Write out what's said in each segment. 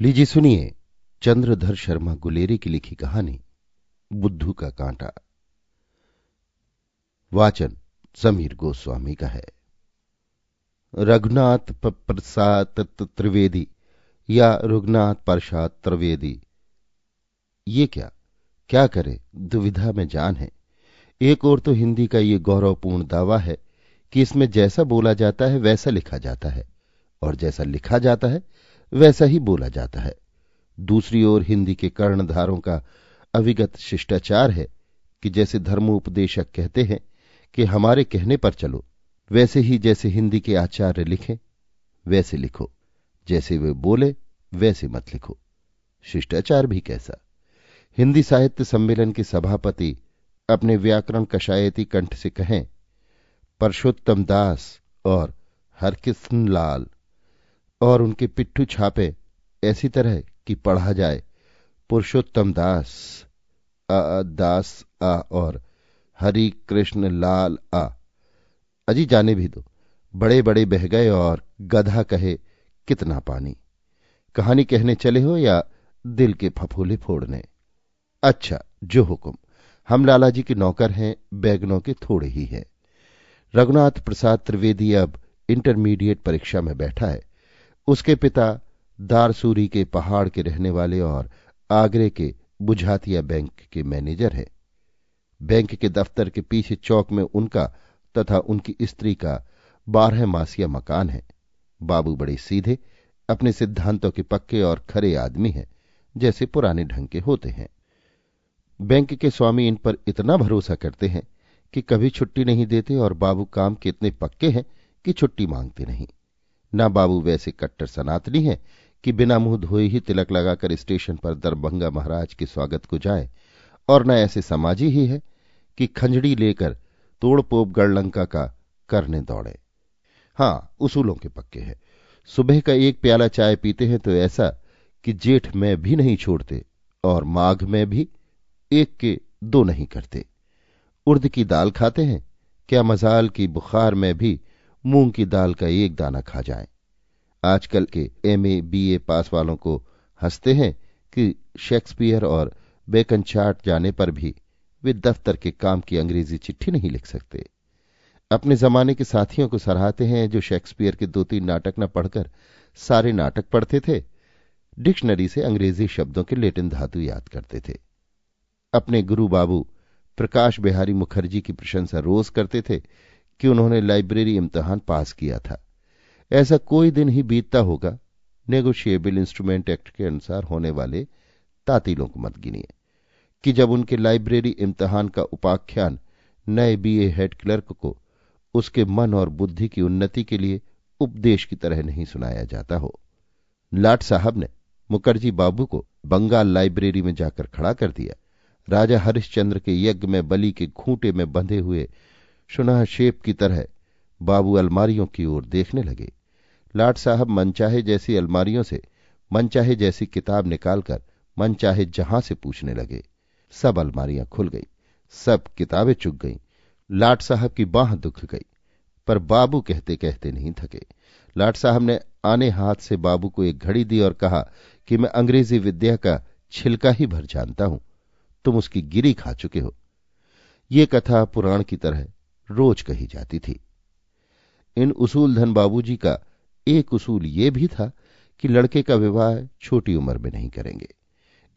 लीजिए सुनिए चंद्रधर शर्मा गुलेरी की लिखी कहानी, बुद्धू का कांटा। वाचन समीर गोस्वामी का है। रघुनाथ प्रसाद त्रिवेदी या रघुनाथ प्रसाद त्रिवेदी, ये क्या? क्या करे? दुविधा में जान है। एक और तो हिंदी का ये गौरवपूर्ण दावा है कि इसमें जैसा बोला जाता है, वैसा लिखा जाता है। और जैसा लिखा जाता है वैसा ही बोला जाता है। दूसरी ओर हिंदी के कर्णधारों का अविगत शिष्टाचार है कि जैसे धर्मोपदेशक कहते हैं कि हमारे कहने पर चलो, वैसे ही जैसे हिंदी के आचार्य लिखें, वैसे लिखो। जैसे वे बोले, वैसे मत लिखो। शिष्टाचार भी कैसा। हिंदी साहित्य सम्मेलन के सभापति अपने व्याकरण कशायती कंठ से कहें, परशोत्तम दास और हरकिशन लाल और उनके पिट्ठू छापे ऐसी तरह कि पढ़ा जाए। पुरुषोत्तम दास, आ दास, आ, और हरि कृष्ण लाल, आ। अजी जाने भी दो। बड़े बड़े बह गए और गधा कहे, कितना पानी? कहानी कहने चले हो या दिल के फफूले फोड़ने? अच्छा जो हुक्म। हम लाला जी के नौकर हैं, बैगनों के थोड़े ही हैं। रघुनाथ प्रसाद त्रिवेदी अब इंटरमीडिएट परीक्षा में बैठा है। उसके पिता दारसूरी के पहाड़ के रहने वाले और आगरे के बुझातिया बैंक के मैनेजर हैं। बैंक के दफ्तर के पीछे चौक में उनका तथा उनकी स्त्री का बारह मासिया मकान है। बाबू बड़े सीधे, अपने सिद्धांतों के पक्के और खरे आदमी हैं, जैसे पुराने ढंग के होते हैं। बैंक के स्वामी इन पर इतना भरोसा करते हैं कि कभी छुट्टी नहीं देते और बाबू काम के इतने पक्के हैं कि छुट्टी मांगते नहीं। न बाबू वैसे कट्टर सनातनी है कि बिना मुँह धोए ही तिलक लगाकर स्टेशन पर दरभंगा महाराज के स्वागत को जाए, और न ऐसे समाजी ही है कि खंजड़ी लेकर तोड़पोप गढ़लंका का करने दौड़े। हाँ उसूलों के पक्के हैं। सुबह का एक प्याला चाय पीते हैं तो ऐसा कि जेठ में भी नहीं छोड़ते और माघ में भी एक के दो नहीं करते। उर्द की दाल खाते हैं? क्या मजाल की बुखार में भी मूंग की दाल का एक दाना खा जाए। आजकल के एम ए बी ए पास वालों को हँसते हैं कि शेक्सपियर और बेकन चाट जाने पर भी वे दफ्तर के काम की अंग्रेज़ी चिट्ठी नहीं लिख सकते। अपने जमाने के साथियों को सराहते हैं जो शेक्सपियर के दो तीन नाटक न पढ़कर सारे नाटक पढ़ते थे। डिक्शनरी से अंग्रेज़ी शब्दों के लेटिन धातु याद करते थे। अपने गुरु बाबू प्रकाश बिहारी मुखर्जी की प्रशंसा रोज करते थे कि उन्होंने लाइब्रेरी इम्तहान पास किया था। ऐसा कोई दिन ही बीतता होगा नेगोशिएबल इंस्ट्रूमेंट एक्ट के अनुसार होने वाले तातीलों को मत गिनिए, कि जब उनके लाइब्रेरी इम्तहान का उपाख्यान नए बीए हेड क्लर्क को उसके मन और बुद्धि की उन्नति के लिए उपदेश की तरह नहीं सुनाया जाता हो। लाट साहब ने मुखर्जी बाबू को बंगाल लाइब्रेरी में जाकर खड़ा कर दिया। राजा हरिश्चंद्र के यज्ञ में बलि के खूंटे में बंधे हुए सुनह शेप की तरह बाबू अलमारियों की ओर देखने लगे। लाट साहब मनचाहे जैसी अलमारियों से, मनचाहे जैसी किताब निकालकर, मनचाहे जहाँ से पूछने लगे। सब अलमारियाँ खुल गई, सब किताबें चुक गईं। लाट साहब की बाह दुख गई, पर बाबू कहते कहते नहीं थके। लाट साहब ने आने हाथ से बाबू को एक घड़ी दी और कहा कि मैं अंग्रेज़ी विद्या का छिलका ही भर जानता हूँ, तुम उसकी गिरी खा चुके हो। ये कथा पुराण की तरह रोज कही जाती थी। इन उसूल धन बाबूजी का एक उसूल ये भी था कि लड़के का विवाह छोटी उम्र में नहीं करेंगे।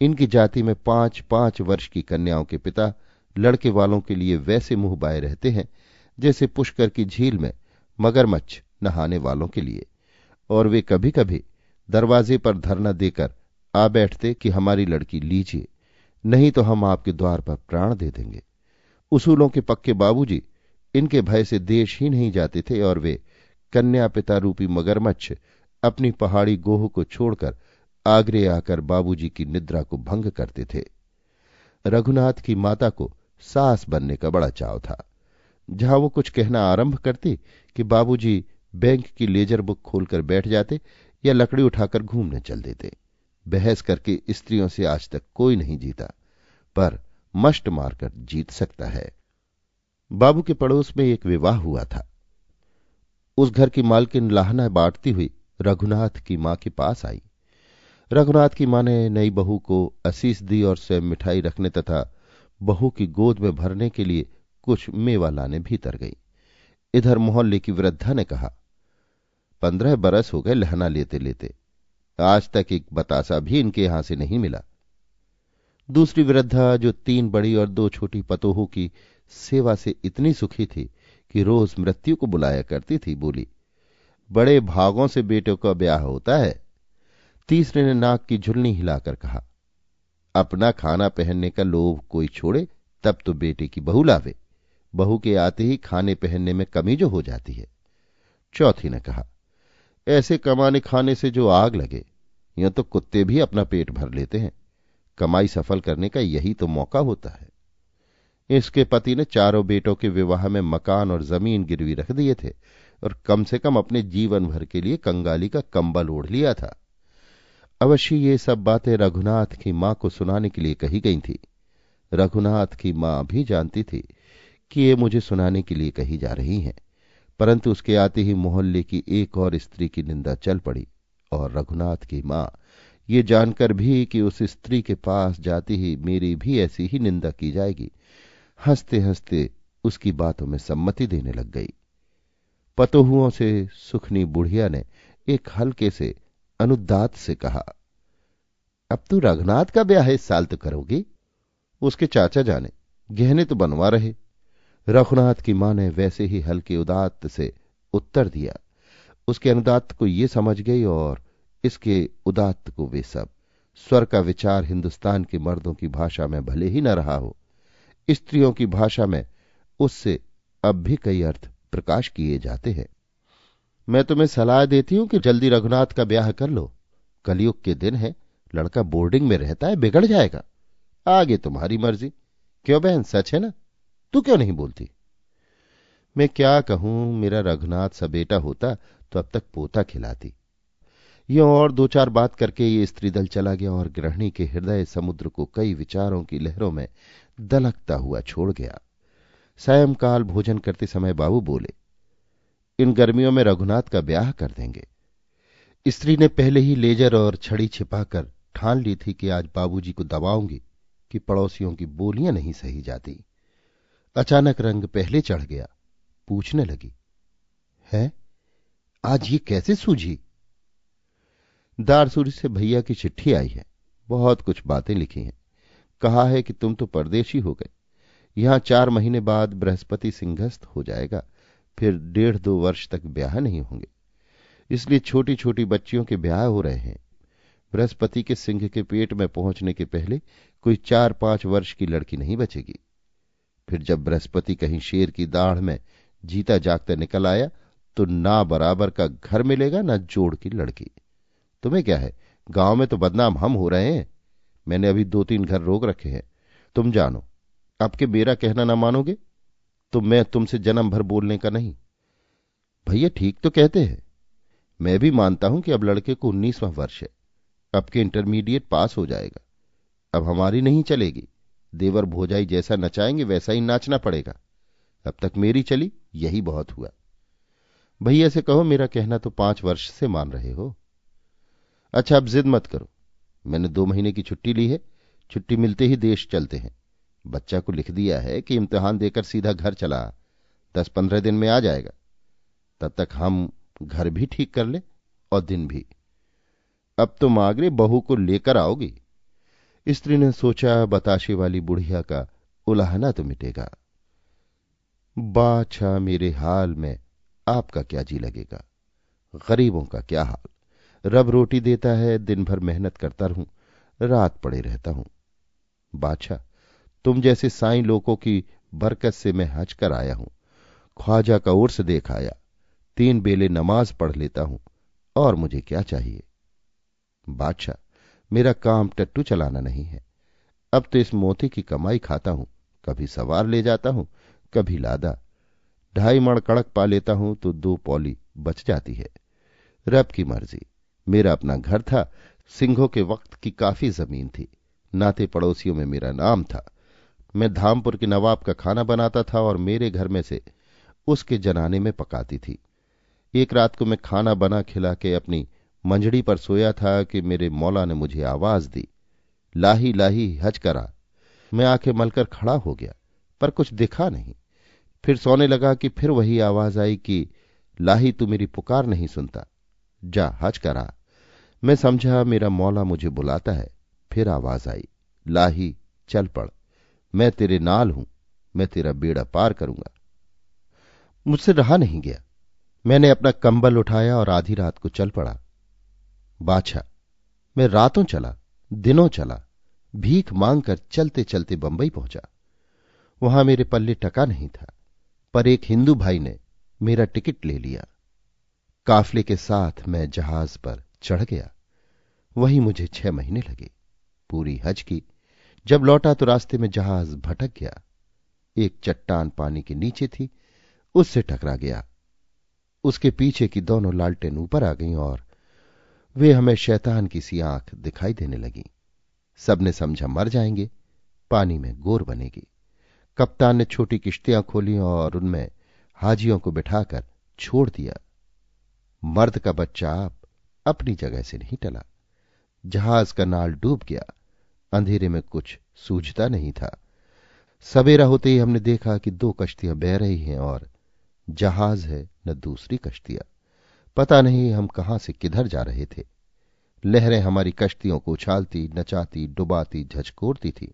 इनकी जाति में पाँच पाँच वर्ष की कन्याओं के पिता लड़के वालों के लिए वैसे मुँह बाए रहते हैं, जैसे पुष्कर की झील में मगरमच्छ नहाने वालों के लिए। और वे कभी कभी दरवाजे पर धरना देकर आ बैठते कि हमारी लड़की लीजिए, नहीं तो हम आपके द्वार पर प्राण दे देंगे। उसूलों के पक्के बाबूजी इनके भय से देश ही नहीं जाते थे और वे कन्या पिता रूपी मगरमच्छ अपनी पहाड़ी गोह को छोड़कर आगरे आकर बाबूजी की निद्रा को भंग करते थे। रघुनाथ की माता को सास बनने का बड़ा चाव था। जहाँ वो कुछ कहना आरंभ करती कि बाबूजी बैंक की लेजर बुक खोलकर बैठ जाते या लकड़ी उठाकर घूमने चल देते। बहस करके स्त्रियों से आज तक कोई नहीं जीता, पर मष्ट मारकर जीत सकता है। बाबू के पड़ोस में एक विवाह हुआ था। उस घर की मालकिन लाहना बांटती हुई रघुनाथ की माँ के पास आई। रघुनाथ की माँ ने नई बहू को असीस दी और स्वयं मिठाई रखने तथा बहू की गोद में भरने के लिए कुछ मेवा लाने भीतर गई। इधर मोहल्ले की वृद्धा ने कहा, पंद्रह बरस हो गए लहना लेते लेते आज तक एक बतासा भी इनके यहाँ से नहीं मिला। दूसरी वृद्धा, जो तीन बड़ी और दो छोटी पतोहों की सेवा से इतनी सुखी थी कि रोज मृत्यु को बुलाया करती थी बोली, बड़े भागों से बेटों का ब्याह होता है। तीसरे ने नाक की झुलनी हिलाकर कहा, अपना खाना पहनने का लोभ कोई छोड़े, तब तो बेटे की बहू लावे। बहू के आते ही खाने पहनने में कमी जो हो जाती है। चौथी ने कहा, ऐसे कमाने खाने से जो आग लगे यह तो कुत्ते भी अपना पेट भर लेते हैं। कमाई सफल करने का यही तो मौका होता है। इसके पति ने चारों बेटों के विवाह में मकान और ज़मीन गिरवी रख दिए थे और कम से कम अपने जीवन भर के लिए कंगाली का कंबल ओढ़ लिया था। अवश्य ये सब बातें रघुनाथ की माँ को सुनाने के लिए कही गई थी। रघुनाथ की माँ भी जानती थी कि ये मुझे सुनाने के लिए कही जा रही हैं, परंतु उसके आते ही मोहल्ले की एक और स्त्री की निंदा चल पड़ी और रघुनाथ की माँ ये जानकर भी कि उस स्त्री के पास जाती ही मेरी भी ऐसी ही निंदा की जाएगी। हँसते हँसते उसकी बातों में सम्मति देने लग गई। पतोहुओं से सुखनी बुढ़िया ने एक हल्के से अनुदात से कहा, अब तू रघुनाथ का ब्याह इस साल तो करोगी? उसके चाचा जाने, गहने तो बनवा रहे। रघुनाथ की माँ ने वैसे ही हल्के उदात से उत्तर दिया। उसके अनुदात को ये समझ गई और इसके उदात को वे सब। स्वर का विचार हिंदुस्तान के मर्दों की भाषा में भले ही न रहा हो स्त्रियों की भाषा में उससे अब भी कई अर्थ प्रकाश किए जाते हैं। मैं तुम्हें सलाह देती हूँ कि जल्दी रघुनाथ का ब्याह कर लो। कलयुग के दिन है, लड़का बोर्डिंग में रहता है, बिगड़ जाएगा। आगे तुम्हारी मर्ज़ी। क्यों बहन, सच है ना? तू क्यों नहीं बोलती? मैं क्या कहूँ, मेरा रघुनाथ सा बेटा होता तो अब तक पोता खिलाती। यो और दो चार बात करके ये स्त्री दल चला गया और गृहिणी के हृदय समुद्र को कई विचारों की लहरों में दलकता हुआ छोड़ गया। सायंकाल भोजन करते समय बाबू बोले, इन गर्मियों में रघुनाथ का ब्याह कर देंगे। स्त्री ने पहले ही लेजर और छड़ी छिपाकर ठान ली थी कि आज बाबूजी को दबाऊँगी कि पड़ोसियों की बोलियाँ नहीं सही जाती। अचानक रंग पहले चढ़ गया, पूछने लगी, है, आज ये कैसे सूझी? दारसूरी से भैया की चिट्ठी आई है, बहुत कुछ बातें लिखी हैं। कहा है कि तुम तो परदेशी हो गए। यहाँ चार महीने बाद बृहस्पति सिंहस्थ हो जाएगा। फिर डेढ़ दो वर्ष तक ब्याह नहीं होंगे। इसलिए छोटी छोटी बच्चियों के ब्याह हो रहे हैं। बृहस्पति के सिंह के पेट में पहुँचने के पहले कोई चार पाँच वर्ष की लड़की नहीं बचेगी। फिर जब बृहस्पति कहीं शेर की दाढ़ में जीता जागता निकल आया तो ना बराबर का घर मिलेगा, ना जोड़ की लड़की। तुम्हें क्या है? गाँव में तो बदनाम हम हो रहे हैं। मैंने अभी दो तीन घर रोक रखे हैं। तुम जानो, आपके मेरा कहना ना मानोगे? तो मैं तुमसे जन्म भर बोलने का नहीं। भैया, ठीक तो कहते हैं। मैं भी मानता हूँ कि अब लड़के को उन्नीसवां वर्ष है। अब के इंटरमीडिएट पास हो जाएगा। अब हमारी नहीं चलेगी। देवर भोजाई जैसा नचाएँगे, वैसा ही नाचना पड़ेगा। अब तक मेरी चली, यही बहुत हुआ। भैया से कहो, मेरा कहना तो पाँच वर्ष से मान रहे हो। अच्छा अब जिद मत करो। मैंने दो महीने की छुट्टी ली है। छुट्टी मिलते ही देश चलते हैं। बच्चा को लिख दिया है कि इम्तिहान देकर सीधा घर चला। दस पंद्रह दिन में आ जाएगा। तब तक हम घर भी ठीक कर ले और दिन भी। अब तो मागरे बहू को लेकर आओगी। स्त्री ने सोचा, बताशे वाली बुढ़िया का उलाहना तो मिटेगा। बाछा मेरे हाल में आपका क्या जी लगेगा? गरीबों का क्या हाल? रब रोटी देता है दिन भर मेहनत करता रहूँ, रात पड़े रहता हूँ। बादशाह, तुम जैसे साई लोगों की बरकत से मैं हज कर आया हूँ, ख्वाजा का उर्स देख आया, तीन बेले नमाज़ पढ़ लेता हूँ, और मुझे क्या चाहिए? बादशाह, मेरा काम टट्टू चलाना नहीं है। अब तो इस मोती की कमाई खाता हूँ, कभी सवार ले जाता हूँ, कभी लादा। ढाई मण कड़क पा लेता हूँ तो दो पौली बच जाती है, रब की मर्ज़ी। मेरा अपना घर था, सिंहों के वक्त की काफ़ी ज़मीन थी। नाते पड़ोसियों में मेरा नाम था। मैं धामपुर के नवाब का खाना बनाता था और मेरे घर में से उसके जनाने में पकाती थी। एक रात को मैं खाना बना खिला के अपनी मंजड़ी पर सोया था कि मेरे मौला ने मुझे आवाज़ दी। लाही लाही हज करा। मैं आँखें मलकर खड़ा हो गया, पर कुछ दिखा नहीं। फिर सोने लगा कि फिर वही आवाज़ आई कि, लाही, तू मेरी पुकार नहीं सुनता। जा, हज करा। मैं समझा, मेरा मौला मुझे बुलाता है। फिर आवाज़ आई, लाही, चल पड़। मैं तेरे नाल हूँ, मैं तेरा बेड़ा पार करूँगा। मुझसे रहा नहीं गया। मैंने अपना कंबल उठाया और आधी रात को चल पड़ा। बाछा मैं रातों चला, दिनों चला, भीख मांगकर चलते चलते बंबई पहुँचा। वहाँ मेरे पल्ले टका नहीं था, पर एक हिंदू भाई ने मेरा टिकट ले लिया। काफले के साथ मैं जहाज़ पर चढ़ गया। वहीं मुझे छह महीने लगे। पूरी हज की, जब लौटा तो रास्ते में जहाज़ भटक गया। एक चट्टान पानी के नीचे थी, उससे टकरा गया। उसके पीछे की दोनों लालटेन ऊपर आ गईं और वे हमें शैतान की सी आँख दिखाई देने लगी। सबने समझा मर जाएँगे, पानी में गोर बनेगी। कप्तान ने छोटी किश्तियाँ खोली और उनमें हाजियों को बिठाकर छोड़ दिया। मर्द का बच्चा आप अपनी जगह से नहीं टला। जहाज़ का नाल डूब गया। अंधेरे में कुछ सूझता नहीं था। सवेरा होते ही हमने देखा कि दो कश्तियाँ बह रही हैं और जहाज़ है न दूसरी कश्तियाँ। पता नहीं हम कहाँ से किधर जा रहे थे। लहरें हमारी कश्तियों को उछालती, नचाती, डुबाती झचकोरती थी।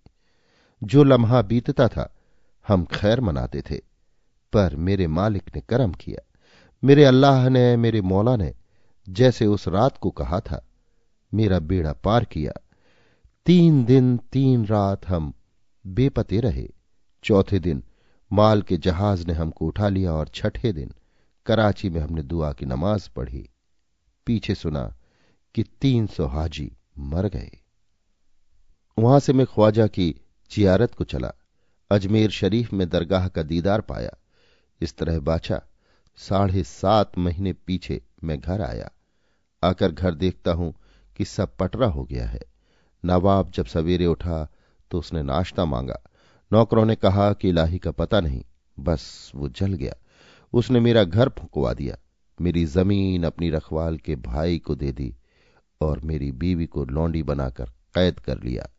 जो लम्हा बीतता था, हम खैर मनाते थे। पर मेरे मालिक ने करम किया। मेरे अल्लाह ने, मेरे मौला ने जैसे उस रात को कहा था, मेरा बेड़ा पार किया। तीन दिन, तीन रात हम बेपते रहे। चौथे दिन, माल के जहाज़ ने हमको उठा लिया और छठे दिन, कराची में हमने दुआ की नमाज़ पढ़ी। पीछे सुना कि तीन सौ हाजी मर गए। वहाँ से मैं ख्वाजा की जियारत को चला, अजमेर शरीफ में दरगाह का दीदार पाया। इस तरह बाछा साढ़े सात महीने पीछे मैं घर आया। आकर घर देखता हूँ कि सब पटरा हो गया है। नवाब जब सवेरे उठा तो उसने नाश्ता मांगा। नौकरों ने कहा कि इलाही का पता नहीं, बस वो जल गया। उसने मेरा घर फुकवा दिया। मेरी ज़मीन अपनी रखवाल के भाई को दे दी और मेरी बीवी को लौंडी बनाकर कैद कर लिया।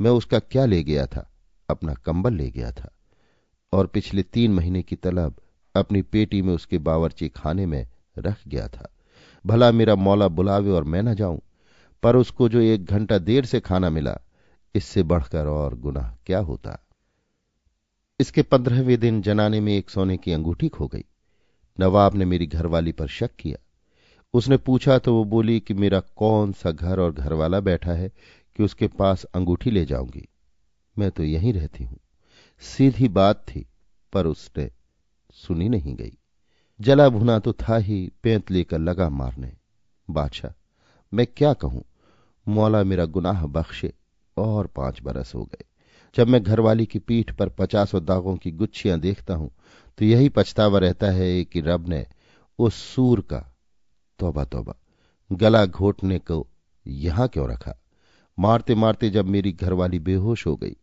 मैं उसका क्या ले गया था? अपना कंबल ले गया था। और पिछले तीन महीने की तलब अपनी पेटी में उसके बावरची खाने में रख गया था। भला मेरा मौला बुलावे और मैं न जाऊँ। पर उसको जो एक घंटा देर से खाना मिला, इससे बढ़कर और गुनाह क्या होता? इसके पंद्रहवें दिन जनाने में एक सोने की अंगूठी खो गई। नवाब ने मेरी घरवाली पर शक किया। उसने पूछा तो वो बोली कि मेरा कौन सा घर और घरवाला बैठा है कि उसके पास अंगूठी ले जाऊँगी? मैं तो यहीं रहती हूँ। सीधी बात थी, पर उसने सुनी नहीं गई। जला भुना तो था ही पेंत लेकर लगा मारने। बादशाह, मैं क्या कहूँ? मौला मेरा गुनाह बख्शे और पाँच बरस हो गए। जब मैं घरवाली की पीठ पर पचासों दागों की गुच्छियाँ देखता हूँ तो यही पछतावा रहता है कि रब ने उस सूर का तोबा तोबा, गला घोटने को यहाँ क्यों रखा? मारते मारते जब मेरी घरवाली बेहोश हो गई,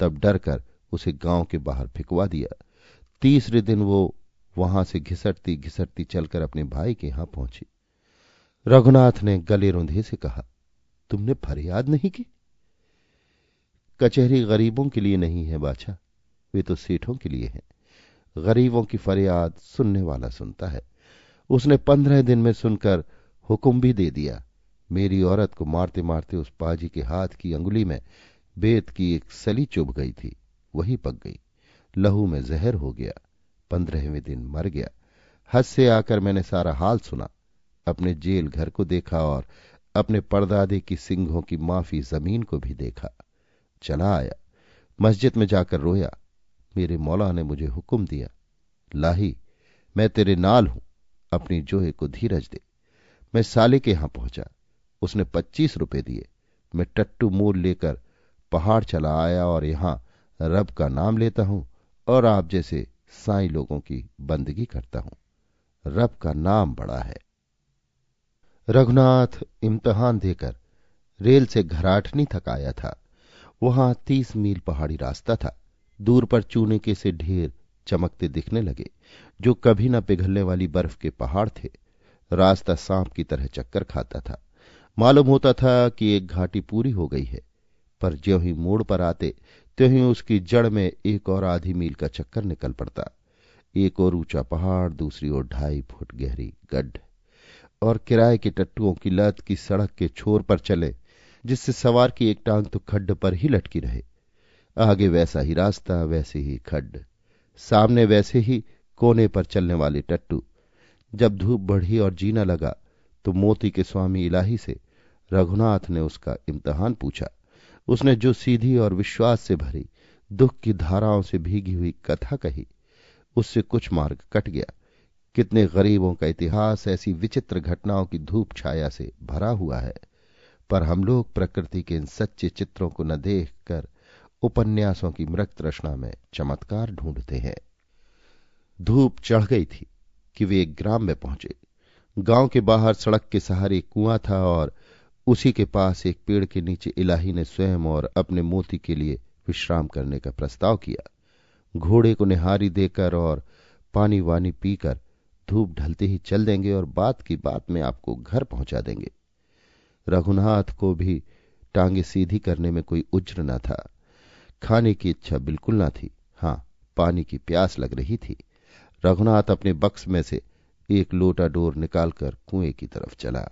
तब डर कर उसे गाँव के बाहर फिकवा दिया। तीसरे दिन वो वहाँ से घिसटती घिसटती चलकर अपने भाई के यहाँ पहुँची। रघुनाथ ने गले रुंधे से कहा, तुमने फरियाद नहीं की? कचहरी गरीबों के लिए नहीं है बाछा वे तो सेठों के लिए हैं। गरीबों की फरियाद सुनने वाला सुनता है। उसने पंद्रह दिन में सुनकर हुक्म भी दे दिया। मेरी औरत को मारते मारते उस पाजी के हाथ की अंगुली में बेत की एक सली चुभ गई थी, वही पक गई। लहू में जहर हो गया। पंद्रहवें दिन मर गया। हद से आकर मैंने सारा हाल सुना। अपने जेल घर को देखा और अपने परदादे की सिंहों की माफ़ी ज़मीन को भी देखा। चला आया। मस्जिद में जाकर रोया। मेरे मौला ने मुझे हुक्म दिया, लाही, मैं तेरे नाल हूँ। अपनी जोहे को धीरज दे। मैं साले के यहाँ पहुँचा। उसने पच्चीस रुपए दिए। मैं टट्टू मोल लेकर पहाड़ चला आया और यहाँ रब का नाम लेता हूँ और आप जैसे साई लोगों की बंदगी करता हूँ। रब का नाम बड़ा है। रघुनाथ इम्तहान देकर रेल से घराटनी थक आया था। वहाँ तीस मील पहाड़ी रास्ता था। दूर पर चूने के से ढेर चमकते दिखने लगे, जो कभी न पिघलने वाली बर्फ़ के पहाड़ थे। रास्ता सांप की तरह चक्कर खाता था। मालूम होता था कि एक घाटी पूरी हो गई है। पर ज्यो ही मोड़ पर आते, त्यों ही उसकी जड़ में एक और आधी मील का चक्कर निकल पड़ता। एक और ऊँचा पहाड़, दूसरी ओर ढाई फुट गहरी गड्ढ। और किराए के टट्टुओं की लत की सड़क के छोर पर चले, जिससे सवार की एक टांग तो खड्ड पर ही लटकी रहे। आगे वैसा ही रास्ता, वैसे ही खड्ड। सामने वैसे ही कोने पर चलने वाले टट्टू। जब धूप बढ़ी और जीना लगा तो मोती के स्वामी इलाही से रघुनाथ ने उसका इम्तहान पूछा। उसने जो सीधी और विश्वास से भरी, दुख की धाराओं से भीगी हुई कथा कही, उससे कुछ मार्ग कट गया। कितने गरीबों का इतिहास ऐसी विचित्र घटनाओं की धूप छाया से भरा हुआ है। पर हम लोग प्रकृति के इन सच्चे चित्रों को न देख कर उपन्यासों की मृत तृष्णा में चमत्कार ढूंढते हैं। धूप चढ़ गई थी कि वे एक ग्राम में पहुँचे। गाँव के बाहर सड़क के सहारे कुआँ था और उसी के पास एक पेड़ के नीचे इलाही ने स्वयं और अपने मोती के लिए विश्राम करने का प्रस्ताव किया। घोड़े को निहारी देकर और पानी वानी पीकर धूप ढलते ही चल देंगे और बात की बात में आपको घर पहुँचा देंगे। रघुनाथ को भी टांगे सीधी करने में कोई उज्र न था। खाने की इच्छा बिल्कुल न थी। हाँ पानी की प्यास लग रही थी। रघुनाथ अपने बक्स में से एक लोटा डोर निकालकर कुएँ की तरफ़ चला।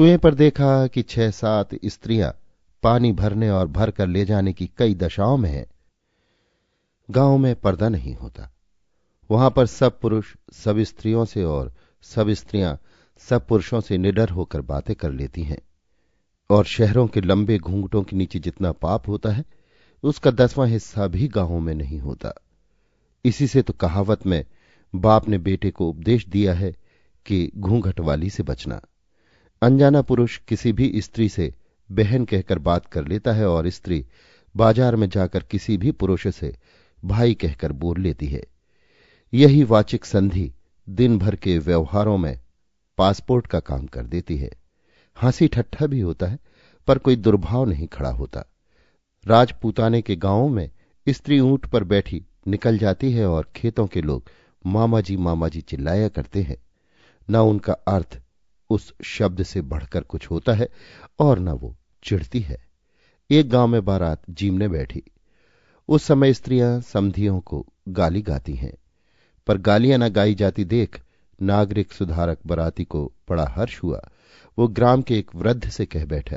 कुएँ पर देखा कि छह सात स्त्रियाँ पानी भरने और भर कर ले जाने की कई दशाओं में हैं। गाँव में पर्दा नहीं होता। वहाँ पर सब पुरुष, सब स्त्रियों से और सब स्त्रियाँ, सब पुरुषों से निडर होकर बातें कर लेती हैं। और शहरों के लंबे घूंघटों के नीचे जितना पाप होता है, उसका दसवां हिस्सा भी गाँवों में नहीं होता। इसी से तो कहावत में बाप ने बेटे को उपदेश दिया है कि घूंघट वाली से बचना। अनजाना पुरुष किसी भी स्त्री से बहन कहकर बात कर लेता है और स्त्री बाज़ार में जाकर किसी भी पुरुष से भाई कहकर बोल लेती है। यही वाचिक संधि दिन भर के व्यवहारों में पासपोर्ट का काम कर देती है। हँसी ठट्ठा भी होता है, पर कोई दुर्भाव नहीं खड़ा होता। राजपूताने के गाँवों में स्त्री ऊँट पर बैठी निकल जाती है और खेतों के लोग मामा जी मामा जी चिल्लाया करते हैं। न उनका अर्थ उस शब्द से बढ़कर कुछ होता है और न वो चिढ़ती है। एक गाँव में बारात जीमने बैठी। उस समय स्त्रियाँ समधियों को गाली गाती हैं, पर गालियाँ न गाई जाती देख नागरिक सुधारक बराती को बड़ा हर्ष हुआ। वो ग्राम के एक वृद्ध से कह बैठा,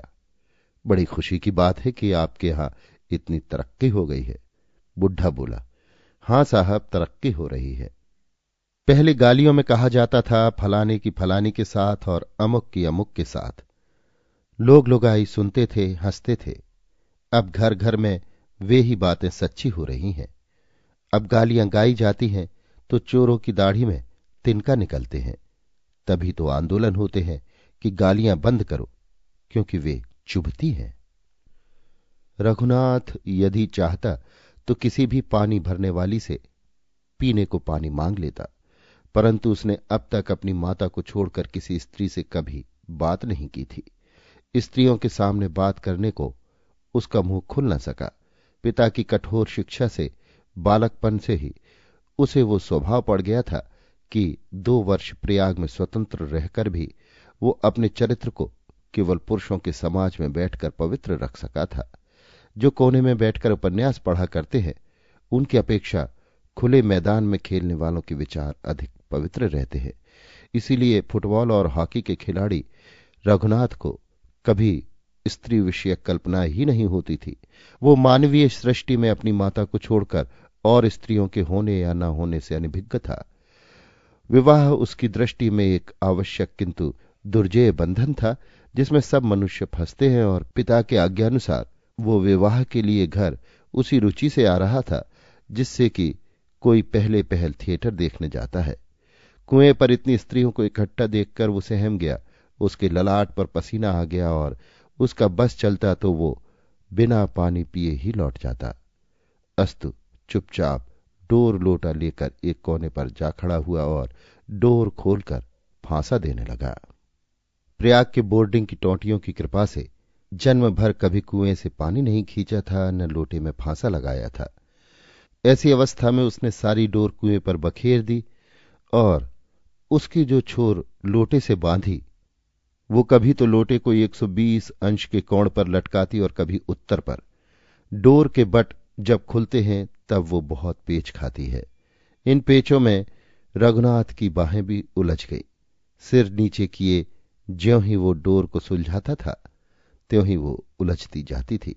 बड़ी खुशी की बात है कि आपके यहाँ इतनी तरक्की हो गई है। बुढ़ा बोला, हाँ साहब, तरक्की हो रही है। पहले गालियों में कहा जाता था, फलाने की फलाने के साथ और अमुक की अमुक के साथ। लोग लुगाई सुनते थे, हँसते थे। अब घर घर में वे ही बातें सच्ची हो रही हैं। अब गालियाँ गाई जाती हैं तो चोरों की दाढ़ी में तिनका निकलते हैं। तभी तो आंदोलन होते हैं कि गालियाँ बंद करो, क्योंकि वे चुभती हैं। रघुनाथ यदि चाहता तो किसी भी पानी भरने वाली से पीने को पानी मांग लेता। परंतु उसने अब तक अपनी माता को छोड़कर किसी स्त्री से कभी बात नहीं की थी। स्त्रियों के सामने बात करने को उसका मुँह खुल न सका। पिता की कठोर शिक्षा से, बालकपन से ही उसे वो स्वभाव पड़ गया था कि दो वर्ष प्रयाग में स्वतंत्र रहकर भी वो अपने चरित्र को केवल पुरुषों के समाज में बैठकर पवित्र रख सका था। जो कोने में बैठकर उपन्यास पढ़ा करते हैं, उनकी अपेक्षा खुले मैदान में खेलने वालों के विचार अधिक पवित्र रहते हैं। इसीलिए फुटबॉल और हॉकी के खिलाड़ी रघुनाथ को कभी स्त्री विषयक कल्पना ही नहीं होती थी। वो मानवीय सृष्टि में अपनी माता को छोड़कर और स्त्रियों के होने या न होने से अनिभिज्ञ था। विवाह उसकी दृष्टि में एक आवश्यक किंतु दुर्जय बंधन था, जिसमें सब मनुष्य फंसते हैं और पिता के आज्ञानुसार वो विवाह के लिए घर उसी रुचि से आ रहा था, जिससे कि कोई पहले पहल थिएटर देखने जाता है। कुएँ पर इतनी स्त्रियों को इकट्ठा देखकर वो सहम गया। उसके ललाट पर पसीना आ गया और उसका बस चलता तो वो बिना पानी पिए ही लौट जाता। अस्तु, चुपचाप डोर लोटा लेकर एक कोने पर जा खड़ा हुआ और डोर खोलकर फांसा देने लगा। प्रयाग के बोर्डिंग की टोटियों की कृपा से जन्म भर कभी कुएँ से पानी नहीं खींचा था, न लोटे में फांसा लगाया था। ऐसी अवस्था में उसने सारी डोर कुएँ पर बखेर दी और उसकी जो छोर लोटे से बांधी, वो कभी तो लोटे को 120 अंश के कोण पर लटकाती और कभी उत्तर पर। डोर के बट जब खुलते हैं, तब वो बहुत पेच खाती है। इन पेचों में रघुनाथ की बाहें भी उलझ गई। सिर नीचे किए ज्यों ही वो डोर को सुलझाता था, त्यों ही वो उलझती जाती थी।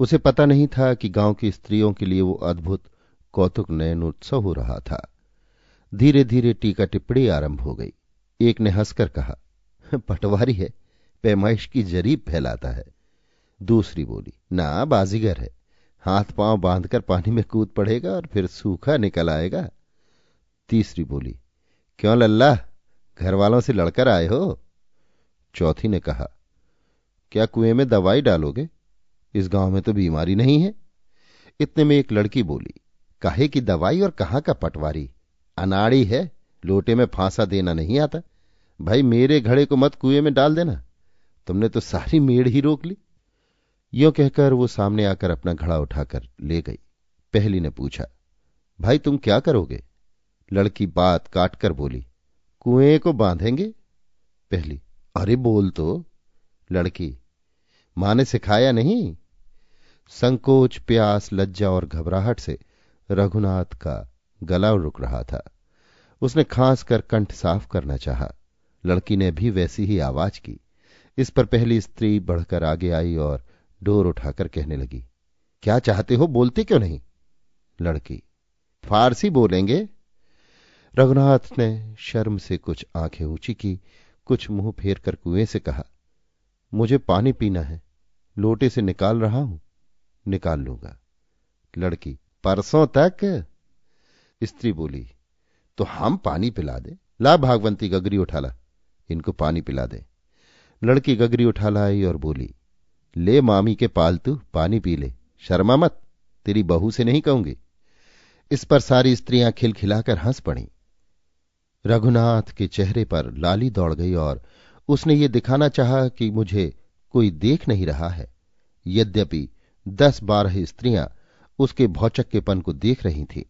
उसे पता नहीं था कि गाँव की स्त्रियों के लिए वो अद्भुत कौतुक नयन उत्सव हो रहा था। धीरे धीरे टीका टिप्पणी आरंभ हो गई। एक ने हंसकर कहा, पटवारी है, पैमाइश की जरीब फैलाता है। दूसरी बोली, ना, बाजीगर है, हाथ पाँव बांधकर पानी में कूद पड़ेगा और फिर सूखा निकल आएगा। तीसरी बोली, क्यों लल्ला घर वालों से लड़कर आए हो? चौथी ने कहा, क्या कुएँ में दवाई डालोगे? इस गाँव में तो बीमारी नहीं है। इतने में एक लड़की बोली, काहे की दवाई और कहाँ का पटवारी? अनाड़ी है, लोटे में फांसा देना नहीं आता। भाई, मेरे घड़े को मत कुएँ में डाल देना। तुमने तो सारी मेड़ ही रोक ली। यो कहकर वो सामने आकर अपना घड़ा उठाकर ले गई। पहली ने पूछा, भाई, तुम क्या करोगे? लड़की बात काटकर बोली, कुएँ को बांधेंगे? पहली, अरे, बोल तो। लड़की, माँ ने सिखाया नहीं? संकोच, प्यास, लज्जा और घबराहट से रघुनाथ का गला रुक रहा था। उसने खांस कर कंठ साफ़ करना चाहा। लड़की ने भी वैसी ही आवाज़ की। इस पर पहली स्त्री बढ़कर आगे आई और डोर उठाकर कहने लगी, क्या चाहते हो? बोलते क्यों नहीं? लड़की, फारसी बोलेंगे? रघुनाथ ने शर्म से कुछ आँखें ऊँची की, कुछ मुँह फेर कर कुएँ से कहा, मुझे पानी पीना है, लोटे से निकाल रहा हूँ, निकाल लूँगा। लड़की, परसों तक स्त्री बोली तो हम पानी पिला दे। ला भागवंती गगरी उठा ला। इनको पानी पिला दे। लड़की गगरी उठा लाई और बोली, ले मामी के पालतू पानी पी ले। शर्मा मत, तेरी बहू से नहीं कहूँगी। इस पर सारी स्त्रियाँ खिलखिलाकर हंस पड़ी। रघुनाथ के चेहरे पर लाली दौड़ गई और उसने ये दिखाना चाहा कि मुझे कोई देख नहीं रहा है। यद्यपि दस बारह स्त्रियाँ उसके भौचक्केपन को देख रही थी।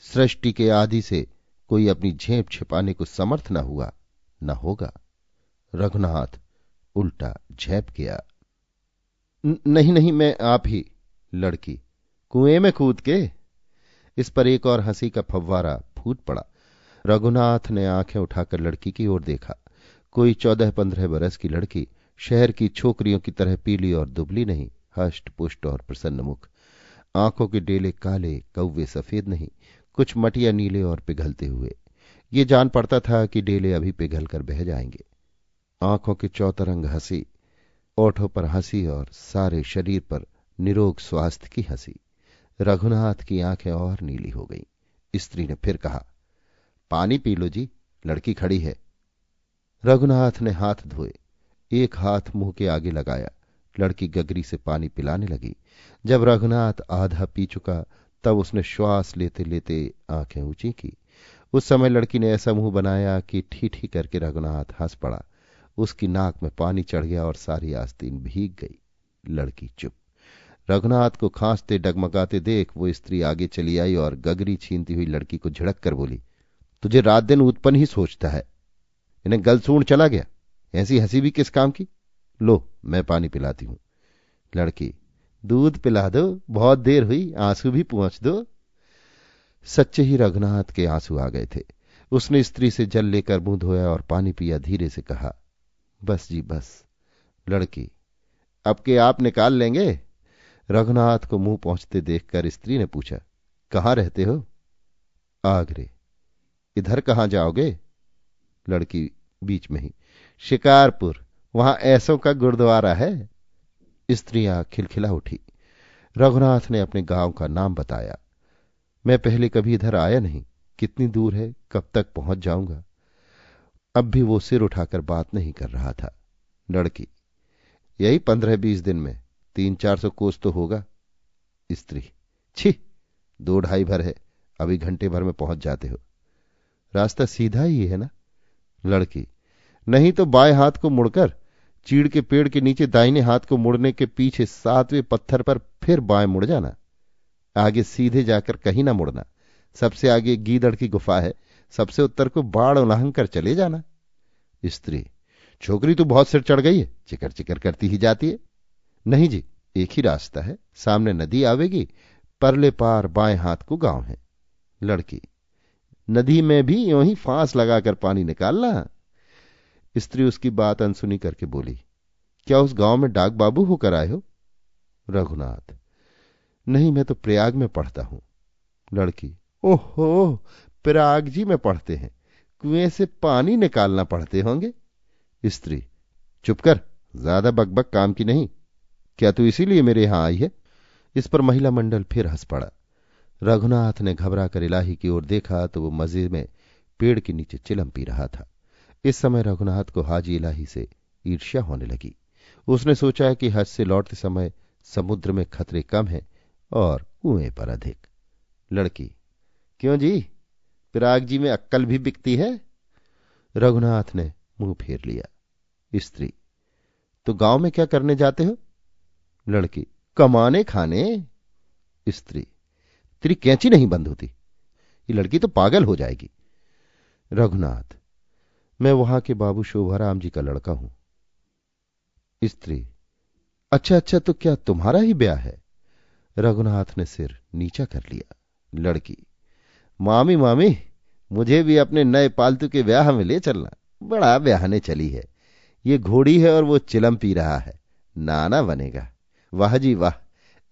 सृष्टि के आदि से कोई अपनी झेप छिपाने को समर्थ न हुआ, न होगा। रघुनाथ उल्टा झेप गया। नहीं नहीं, मैं आप ही, लड़की, कुएँ में कूद के? इस पर एक और हँसी का फव्वारा फूट पड़ा। रघुनाथ ने आँखें उठाकर लड़की की ओर देखा। कोई चौदह पंद्रह बरस की लड़की शहर की छोकरियों की तरह पीली और दुबली नहीं हष्ट पुष्ट और प्रसन्न मुख। आँखों के डेले काले, कौवे सफ़ेद नहीं कुछ मटिया नीले और पिघलते हुए। ये जान पड़ता था कि डेले अभी पिघल कर बह जाएँगे। आँखों के चौतरंग हँसी, ओठों पर हँसी और सारे शरीर पर निरोग स्वास्थ्य की हँसी। रघुनाथ की आँखें और नीली हो गई। स्त्री ने फिर कहा, पानी पी लो जी, लड़की खड़ी है। रघुनाथ ने हाथ धोए, एक हाथ मुँह के आगे लगाया। लड़की गगरी से पानी पिलाने लगी। जब रघुनाथ आधा पी चुका तब उसने श्वास लेते लेते आँखें ऊँची की। उस समय लड़की ने ऐसा मुँह बनाया कि ठीठी करके रघुनाथ हंस पड़ा। उसकी नाक में पानी चढ़ गया और सारी आस्तीन भीग गई। लड़की चुप। रघुनाथ को खांसते डगमगाते देख वो स्त्री आगे चली आई और गगरी छीनती हुई लड़की को झिड़क कर बोली, तुझे रात दिन उत्पन्न ही सोचता है। इन्हें गलसूण चला गया। ऐसी हँसी भी किस काम की? लो, मैं पानी पिलाती हूँ। लड़की दूध पिला दो, बहुत देर हुई, आँसू भी पहुँच दो। सच्चे ही रघुनाथ के आँसू आ गए थे। उसने स्त्री से जल लेकर मुँह धोया और पानी पिया, धीरे से कहा, बस जी, बस, लड़की, अब के आप निकाल लेंगे? रघुनाथ को मुँह पहुँचते देखकर स्त्री ने पूछा, कहाँ रहते हो? आगरे, इधर कहाँ जाओगे? लड़की बीच में ही, शिकारपुर, वहाँ ऐसों का गुरुद्वारा है? स्त्रियाँ खिलखिला उठी। रघुनाथ ने अपने गाँव का नाम बताया। मैं पहले कभी इधर आया नहीं। कितनी दूर है, कब तक पहुँच जाऊँगा? अब भी वो सिर उठाकर बात नहीं कर रहा था। लड़की, यही पंद्रह बीस दिन में, तीन चार सौ कोस तो होगा। स्त्री, छी, दो ढाई भर है, अभी घंटे भर में पहुँच जाते हो। रास्ता सीधा ही है ना? लड़की, नहीं तो बाएँ हाथ को मुड़कर चीड़ के पेड़ के नीचे दाहिने हाथ को मुड़ने के पीछे सातवें पत्थर पर फिर बाएँ मुड़ जाना। आगे सीधे जाकर कहीं ना मुड़ना। सबसे आगे गीदड़ की गुफा है। सबसे उत्तर को बाढ़ उलाहंग कर चले जाना। स्त्री, छोकरी तो बहुत सिर चढ़ गई है। चिकर चिकर करती ही जाती है। नहीं जी, एक ही रास्ता है। सामने नदी आवेगी। परले पार बाएँ हाथ को गाँव है। लड़की, नदी में भी यूँ ही फांस लगाकर पानी निकालना। स्त्री उसकी बात अनसुनी करके बोली, क्या उस गाँव में डाक बाबू होकर आए हो? रघुनाथ, नहीं, मैं तो प्रयाग में पढ़ता हूँ। लड़की, ओहो, प्रयाग जी में पढ़ते हैं। कुएँ से पानी निकालना पढ़ते होंगे? स्त्री, चुप कर, ज़्यादा बकबक काम की नहीं। क्या तू इसीलिए मेरे यहाँ आई है? इस पर महिला मंडल फिर हंस पड़ा। रघुनाथ ने घबरा कर इलाही की ओर देखा तो वो मज़े में पेड़ के नीचे चिलम पी रहा था। इस समय रघुनाथ को हाजी इलाही से ईर्ष्या होने लगी। उसने सोचा कि हज से लौटते समय समुद्र में खतरे कम है और कुएँ पर अधिक। लड़की, क्यों जी? पिराग जी में अक्कल भी बिकती है? रघुनाथ ने मुँह फेर लिया। स्त्री तो गाँव में क्या करने जाते हो? लड़की, कमाने खाने। स्त्री, तेरी कैंची नहीं बंद होती। ये लड़की तो पागल हो जाएगी। रघुनाथ मैं वहाँ के बाबू शोभाराम जी का लड़का हूँ। स्त्री अच्छा अच्छा तो क्या तुम्हारा ही ब्याह है? रघुनाथ ने सिर नीचा कर लिया। लड़की, मामी मामी, मुझे भी अपने नए पालतू के ब्याह में ले चलना। बड़ा ब्याहने चली है। ये घोड़ी है और वो चिलम पी रहा है। नाना बनेगा। वाह जी वाह,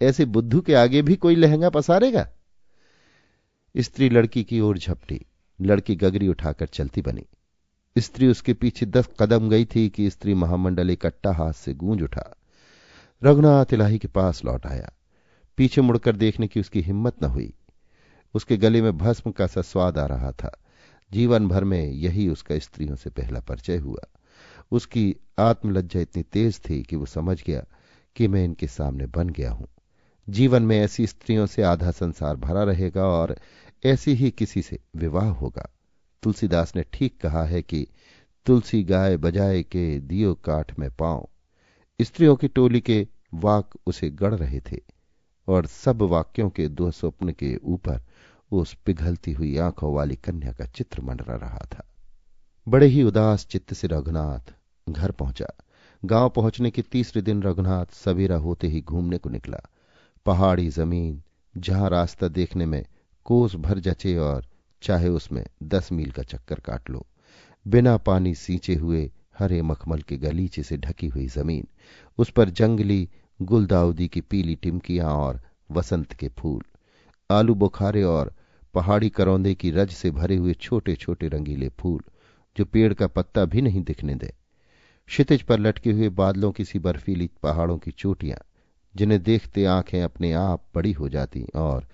ऐसे बुद्धू के आगे भी कोई लहंगा पसारेगा? स्त्री लड़की की ओर झपटी। लड़की गगरी उठाकर चलती बनी। स्त्री उसके पीछे दस कदम गई थी कि स्त्री महामंडल इकट्ठा हाथ से गूंज उठा। रघुनाथ इलाही के पास लौट आया। पीछे मुड़कर देखने की उसकी हिम्मत न हुई। उसके गले में भस्म का सा स्वाद आ रहा था। जीवन भर में यही उसका स्त्रियों से पहला परिचय हुआ। उसकी आत्मलज्जा इतनी तेज थी कि वो समझ गया कि मैं इनके सामने बन गया हूँ। जीवन में ऐसी स्त्रियों से आधा संसार भरा रहेगा और ऐसी ही किसी से विवाह होगा। तुलसीदास ने ठीक कहा है कि तुलसी गाय बजाए के दियो काठ में पाँव। स्त्रियों की टोली के वाक उसे गढ़ रहे थे और सब वाक्यों के दो स्वप्न के ऊपर उस पिघलती हुई आँखों वाली कन्या का चित्र मंडरा रहा था। बड़े ही उदास चित्त से रघुनाथ घर पहुँचा। गाँव पहुँचने के तीसरे दिन रघुनाथ सवेरा होते ही घूमने को निकला। पहाड़ी ज़मीन, जहाँ रास्ता देखने में कोस भर जचे और चाहे उसमें दस मील का चक्कर काट लो। बिना पानी सींचे हुए हरे मखमल के गलीचे से ढकी हुई ज़मीन, उस पर जंगली गुलदाउदी की पीली टिमकियाँ और वसंत के फूल, आलू बुखारे और पहाड़ी करौंदे की रज से भरे हुए छोटे छोटे रंगीले फूल, जो पेड़ का पत्ता भी नहीं दिखने दे। क्षितिज पर लटके हुए बादलों की सी बर्फीली पहाड़ों की चोटियाँ, जिन्हें देखते आँखें अपने आप बड़ी हो जाती और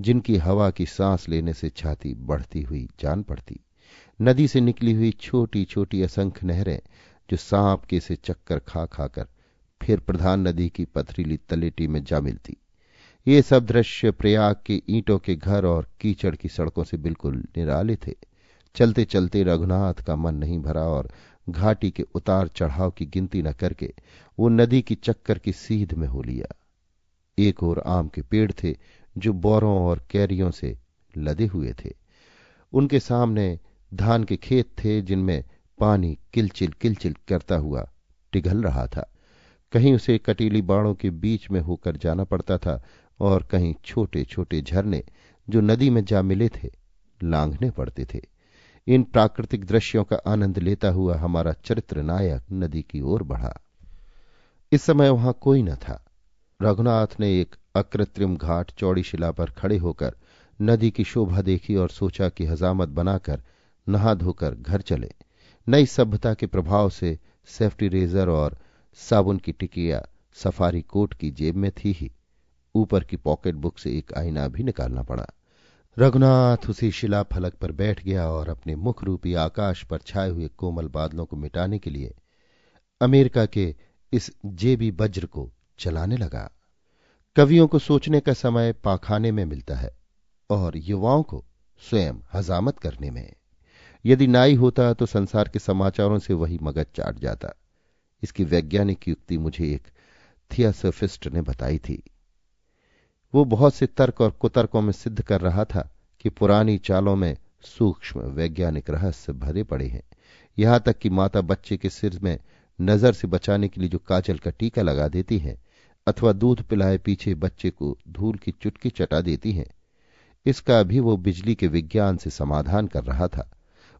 जिनकी हवा की सांस लेने से छाती बढ़ती हुई जान पड़ती। नदी से निकली हुई छोटी छोटी असंख्य नहरें, जो सांप के से चक्कर खा खाकर फिर प्रधान नदी की पथरीली तलेटी में जा मिलती। ये सब दृश्य प्रयाग के ईंटों के घर और कीचड़ की सड़कों से बिल्कुल निराले थे। चलते चलते रघुनाथ का मन नहीं भरा और घाटी के उतार चढ़ाव की गिनती न करके वो नदी की चक्कर की सीध में हो लिया। एक और आम के पेड़ थे जो बोरों और कैरियों से लदे हुए थे। उनके सामने धान के खेत थे, जिनमें पानी किलचिल किलचिल करता हुआ टिघल रहा था। कहीं उसे कटीली बाड़ों के बीच में होकर जाना पड़ता था और कहीं छोटे छोटे झरने जो नदी में जा मिले थे, लांघने पड़ते थे। इन प्राकृतिक दृश्यों का आनंद लेता हुआ हमारा चरित्र नायक नदी की ओर बढ़ा। इस समय वहाँ कोई न था। रघुनाथ ने एक अकृत्रिम घाट चौड़ी शिला पर खड़े होकर नदी की शोभा देखी और सोचा कि हजामत बनाकर नहा धोकर घर चले। नई सभ्यता के प्रभाव से सेफ्टी रेजर और साबुन की टिकिया सफारी कोट की जेब में थी ही। ऊपर की पॉकेट बुक से एक आईना भी निकालना पड़ा। रघुनाथ उसी शिला फलक पर बैठ गया और अपने मुख रूपी आकाश पर छाए हुए कोमल बादलों को मिटाने के लिए अमेरिका के इस जेबी वज्र को चलाने लगा। कवियों को सोचने का समय पाखाने में मिलता है और युवाओं को स्वयं हजामत करने में। यदि नाई होता तो संसार के समाचारों से वही मगज चाट जाता। इसकी वैज्ञानिक युक्ति मुझे एक थियासोफिस्ट ने बताई थी। वो बहुत से तर्क और कुतर्कों में सिद्ध कर रहा था कि पुरानी चालों में सूक्ष्म वैज्ञानिक रहस्य भरे पड़े हैं। यहाँ तक कि माता बच्चे के सिर में नज़र से बचाने के लिए जो काजल का टीका लगा देती है अथवा दूध पिलाए पीछे बच्चे को धूल की चुटकी चटा देती हैं। इसका भी वो बिजली के विज्ञान से समाधान कर रहा था।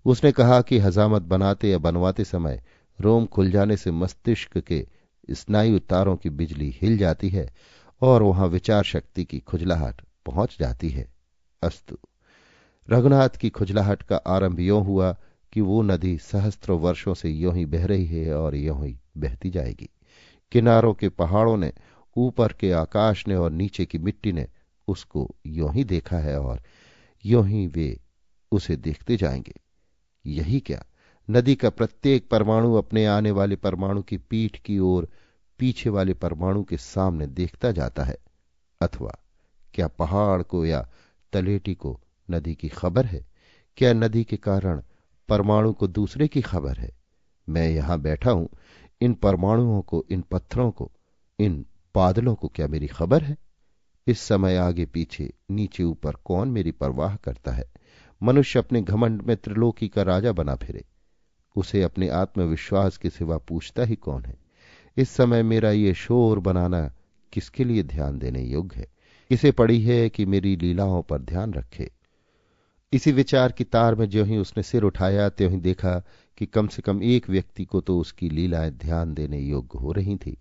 उसने कहा कि हजामत बनाते या बनवाते समय रोम खुल जाने से मस्तिष्क के स्नायु तारों की बिजली हिल जाती है और वहाँ विचार शक्ति की खुजलाहट पहुँच जाती है। अस्तु, रघुनाथ की खुजलाहट का आरंभ यो हुआ कि वो नदी सहस्त्रों वर्षों से यों ही बह रही है और यों ही बहती जाएगी। किनारों के पहाड़ों ने ऊपर के आकाश ने और नीचे की मिट्टी ने उसको यों ही देखा है और यों ही वे उसे देखते जाएँगे। यही क्या? नदी का प्रत्येक परमाणु अपने आने वाले परमाणु की पीठ की ओर पीछे वाले परमाणु के सामने देखता जाता है। अथवा क्या पहाड़ को या तलेटी को नदी की खबर है? क्या नदी के कारण परमाणु को दूसरे की खबर है? मैं यहाँ बैठा हूँ। इन परमाणुओं को, इन पत्थरों को, इन बादलों को क्या मेरी खबर है? इस समय आगे पीछे, नीचे ऊपर कौन मेरी परवाह करता है? मनुष्य अपने घमंड में त्रिलोकी का राजा बना फिरे। उसे अपने आत्मविश्वास के सिवा पूछता ही कौन है? इस समय मेरा ये शोर बनाना किसके लिए ध्यान देने योग्य है? किसे पड़ी है कि मेरी लीलाओं पर ध्यान रखे। इसी विचार की तार में जो ही उसने सिर उठाया, त्यों ही देखा कि कम से कम एक व्यक्ति को तो उसकी लीलाएँ ध्यान देने योग्य हो रही थी।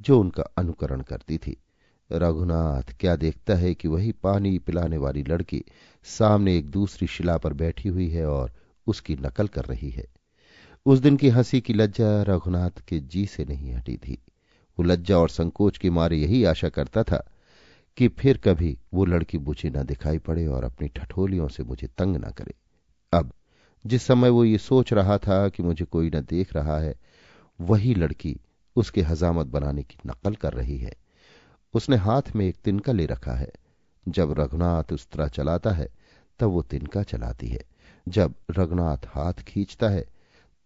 जो उनका अनुकरण करती थी। रघुनाथ क्या देखता है कि वही पानी पिलाने वाली लड़की सामने एक दूसरी शिला पर बैठी हुई है और उसकी नकल कर रही है। उस दिन की हँसी की लज्जा रघुनाथ के जी से नहीं हटी थी। वो लज्जा और संकोच के मारे यही आशा करता था कि फिर कभी वो लड़की मुझे न दिखाई पड़े और अपनी ठठोलियों से मुझे तंग न करे। अब जिस समय वो ये सोच रहा था कि मुझे कोई न देख रहा है, वही लड़की उसके हजामत बनाने की नकल कर रही है। उसने हाथ में एक तिनका ले रखा है। जब रघुनाथ उस तरह चलाता है, तब वो तिनका चलाती है। जब रघुनाथ हाथ खींचता है,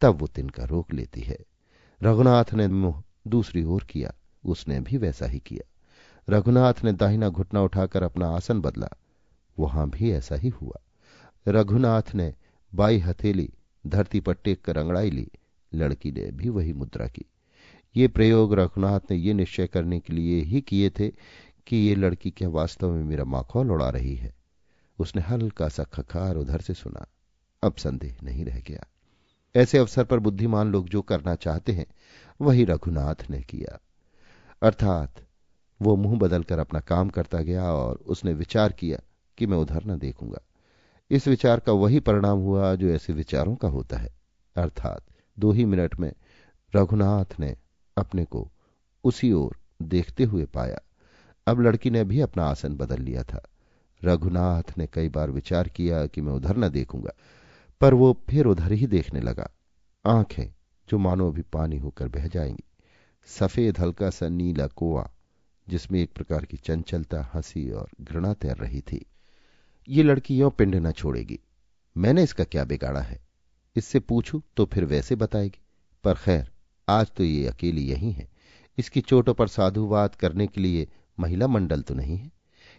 तब वो तिनका रोक लेती है। रघुनाथ ने मुँह दूसरी ओर किया, उसने भी वैसा ही किया। रघुनाथ ने दाहिना घुटना उठाकर अपना आसन बदला, वहाँ भी ऐसा ही हुआ। रघुनाथ ने बाई हथेली धरती पर टेक कर अंगड़ाई ली, लड़की ने भी वही मुद्रा की। ये प्रयोग रघुनाथ ने ये निश्चय करने के लिए ही किए थे कि ये लड़की क्या वास्तव में मेरा माखौल उड़ा रही है। उसने हल्का सा खखार उधर से सुना। अब संदेह नहीं रह गया। ऐसे अवसर पर बुद्धिमान लोग जो करना चाहते हैं, वही रघुनाथ ने किया। अर्थात वो मुँह बदलकर अपना काम करता गया और उसने विचार किया कि मैं उधर न देखूँगा। इस विचार का वही परिणाम हुआ जो ऐसे विचारों का होता है। अर्थात दो ही मिनट में रघुनाथ ने अपने को उसी ओर देखते हुए पाया। अब लड़की ने भी अपना आसन बदल लिया था। रघुनाथ ने कई बार विचार किया कि मैं उधर न देखूँगा, पर वो फिर उधर ही देखने लगा। आँखें जो मानो अभी पानी होकर बह जाएँगी। सफ़ेद हल्का सा नीला कुआ, जिसमें एक प्रकार की चंचलता, हँसी और घृणा तैर रही थी। ये लड़की यो पिंड न छोड़ेगी। मैंने इसका क्या बिगाड़ा है? इससे पूछू तो फिर वैसे बताएगी। पर खैर आज तो ये अकेली यही है। इसकी चोटों पर साधुवाद करने के लिए महिला मंडल तो नहीं है।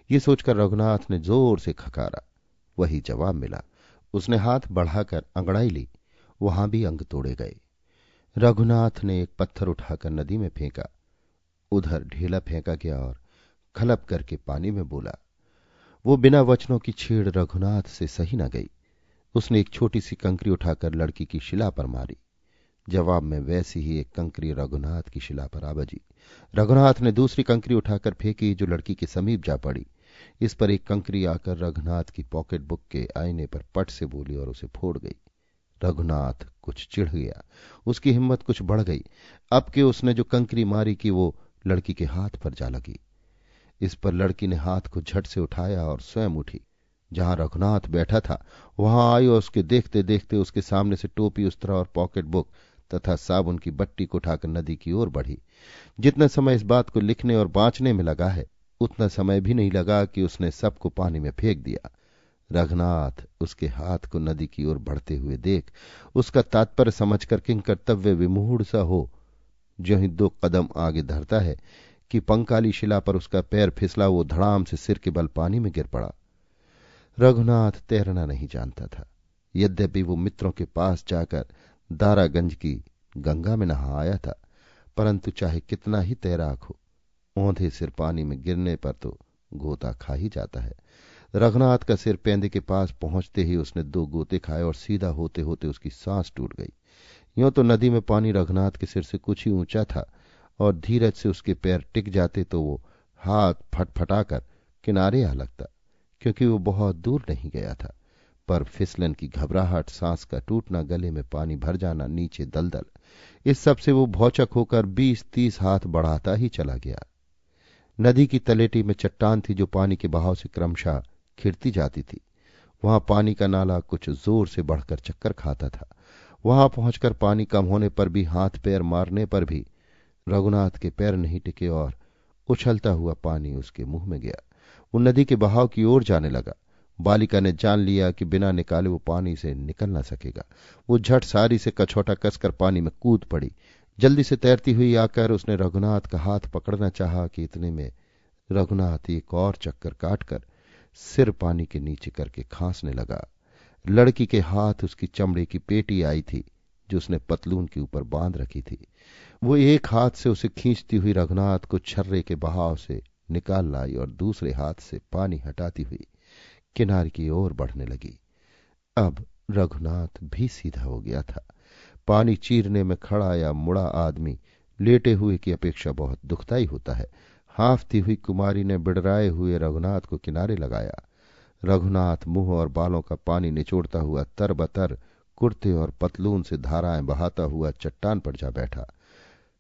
ये सोचकर रघुनाथ ने ज़ोर से खकारा। वही जवाब मिला। उसने हाथ बढ़ाकर अंगड़ाई ली। वहाँ भी अंग तोड़े गए। रघुनाथ ने एक पत्थर उठाकर नदी में फेंका। उधर ढेला फेंका गया और खलप करके पानी में बोला, वो बिना वचनों की छेड़ रघुनाथ से सही न गई। उसने एक छोटी सी कंकरी उठाकर लड़की की शिला पर मारी। जवाब में वैसी ही एक कंकरी रघुनाथ की शिला पर आ बजी। रघुनाथ ने दूसरी कंकरी उठाकर फेंकी, जो लड़की के समीप जा पड़ी। इस पर एक कंकरी आकर रघुनाथ की पॉकेट बुक के आईने पर पट से बोली और उसे फोड़ गई। रघुनाथ कुछ चिढ़ गया। उसकी हिम्मत कुछ बढ़ गई। अब के उसने जो कंकरी मारी कि, वो लड़की के हाथ पर जा लगी। इस पर लड़की ने हाथ को झट से उठाया और स्वयं उठी। जहाँ रघुनाथ बैठा था, वहाँ आई और उसके देखते देखते उसके सामने से टोपी उस्तरा और पॉकेट बुक तथा साबुन की बट्टी को उठाकर नदी की ओर बढ़ी। जितना समय इस बात को लिखने और बांचने में लगा है, उतना समय भी नहीं लगा कि उसने सबको पानी में फेंक दिया। रघुनाथ उसके हाथ को नदी की ओर बढ़ते हुए देख, उसका तात्पर्य समझकर किंग कर्तव्य विमूढ़ सा हो। जो ही दो कदम आगे धरता है कि पंकाली शिला पर उसका पैर फिसला, वो धड़ाम से सिर के बल पानी में गिर पड़ा। रघुनाथ तैरना नहीं जानता था। यद्यपि वो मित्रों के पास जाकर दारागंज की गंगा में नहा आया था, परंतु चाहे कितना ही तैराक हो, औंधे सिर पानी में गिरने पर तो गोता खा ही जाता है। रघुनाथ का सिर पेंदे के पास पहुँचते ही उसने दो गोते खाए और सीधा होते होते उसकी सांस टूट गई। यूँ तो नदी में पानी रघुनाथ के सिर से कुछ ही ऊँचा था और धीरज से उसके पैर टिक जाते तो वो हाथ फटफटाकर किनारे आ लगता, क्योंकि वो बहुत दूर नहीं गया था। पर फिसलन की घबराहट, सांस का टूटना, गले में पानी भर जाना, नीचे दलदल, इस सबसे वो भौचक होकर बीस तीस हाथ बढ़ाता ही चला गया। नदी की तलेटी में चट्टान थी जो पानी के बहाव से क्रमशः खिड़ती जाती थी। वहाँ पानी का नाला कुछ ज़ोर से बढ़कर चक्कर खाता था। वहाँ पहुंचकर पानी कम होने पर भी, हाथ पैर मारने पर भी, रघुनाथ के पैर नहीं टिके और उछलता हुआ पानी उसके मुँह में गया। वो नदी के बहाव की ओर जाने लगा। बालिका ने जान लिया कि बिना निकाले वो पानी से निकल ना सकेगा। वो झट सारी से कछोटा कसकर पानी में कूद पड़ी। जल्दी से तैरती हुई आकर उसने रघुनाथ का हाथ पकड़ना चाहा कि इतने में रघुनाथ एक और चक्कर काटकर सिर पानी के नीचे करके खांसने लगा। लड़की के हाथ उसकी चमड़े की पेटी आई थी, जो उसने पतलून के ऊपर बाँध रखी थी। वो एक हाथ से उसे खींचती हुई रघुनाथ को छर्रे के बहाव से निकाल लाई और दूसरे हाथ से पानी हटाती हुई किनारे की ओर बढ़ने लगी। अब रघुनाथ भी सीधा हो गया था। पानी चीरने में खड़ा या मुड़ा आदमी लेटे हुए की अपेक्षा बहुत दुखदाई होता है। हाफती हुई कुमारी ने बिड़राए हुए रघुनाथ को किनारे लगाया। रघुनाथ मुँह और बालों का पानी निचोड़ता हुआ तरबतर कुर्ते और पतलून से धाराएँ बहाता हुआ चट्टान पर जा बैठा।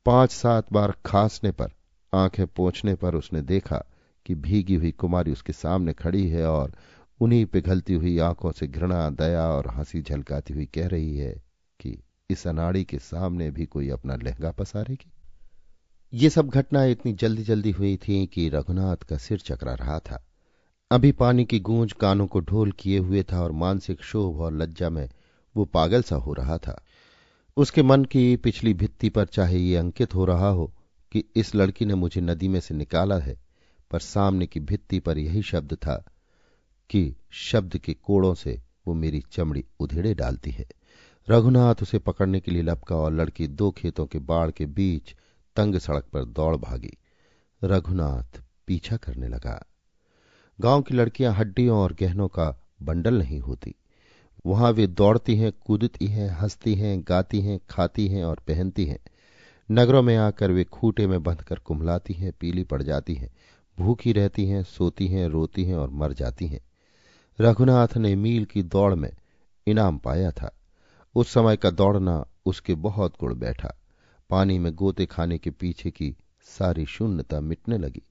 पाँच सात बार खांसने पर, आँखें पोछने पर उसने देखा कि भीगी हुई कुमारी उसके सामने खड़ी है और उन्हीं पिघलती हुई आँखों से घृणा, दया और हँसी झलकाती हुई कह रही है कि इस अनाड़ी के सामने भी कोई अपना लहंगा पसारेगी। ये सब घटनाएँ इतनी जल्दी जल्दी हुई थी कि रघुनाथ का सिर चकरा रहा था। अभी पानी की गूंज कानों को ढोल किए हुए था और मानसिक शोभ और लज्जा में वो पागल सा हो रहा था। उसके मन की पिछली भित्ति पर चाहे ये अंकित हो रहा हो कि इस लड़की ने मुझे नदी में से निकाला है, पर सामने की भित्ति पर यही शब्द था कि शब्द के कोड़ों से वो मेरी चमड़ी उधेड़े डालती है। रघुनाथ उसे पकड़ने के लिए लपका और लड़की दो खेतों के बाढ़ के बीच तंग सड़क पर दौड़ भागी। रघुनाथ पीछा करने लगा। गाँव की लड़कियाँ हड्डियों और गहनों का बंडल नहीं होती। वहाँ वे दौड़ती हैं, कूदती हैं, हंसती हैं, गाती हैं, खाती हैं और पहनती हैं। नगरों में आकर वे खूटे में बंधकर कुम्हलाती हैं, पीली पड़ जाती हैं, भूखी रहती हैं, सोती हैं, रोती हैं और मर जाती हैं। रघुनाथ ने मील की दौड़ में इनाम पाया था। उस समय का दौड़ना उसके बहुत गुड़ बैठा। पानी में गोते खाने के पीछे की सारी शून्यता मिटने लगी।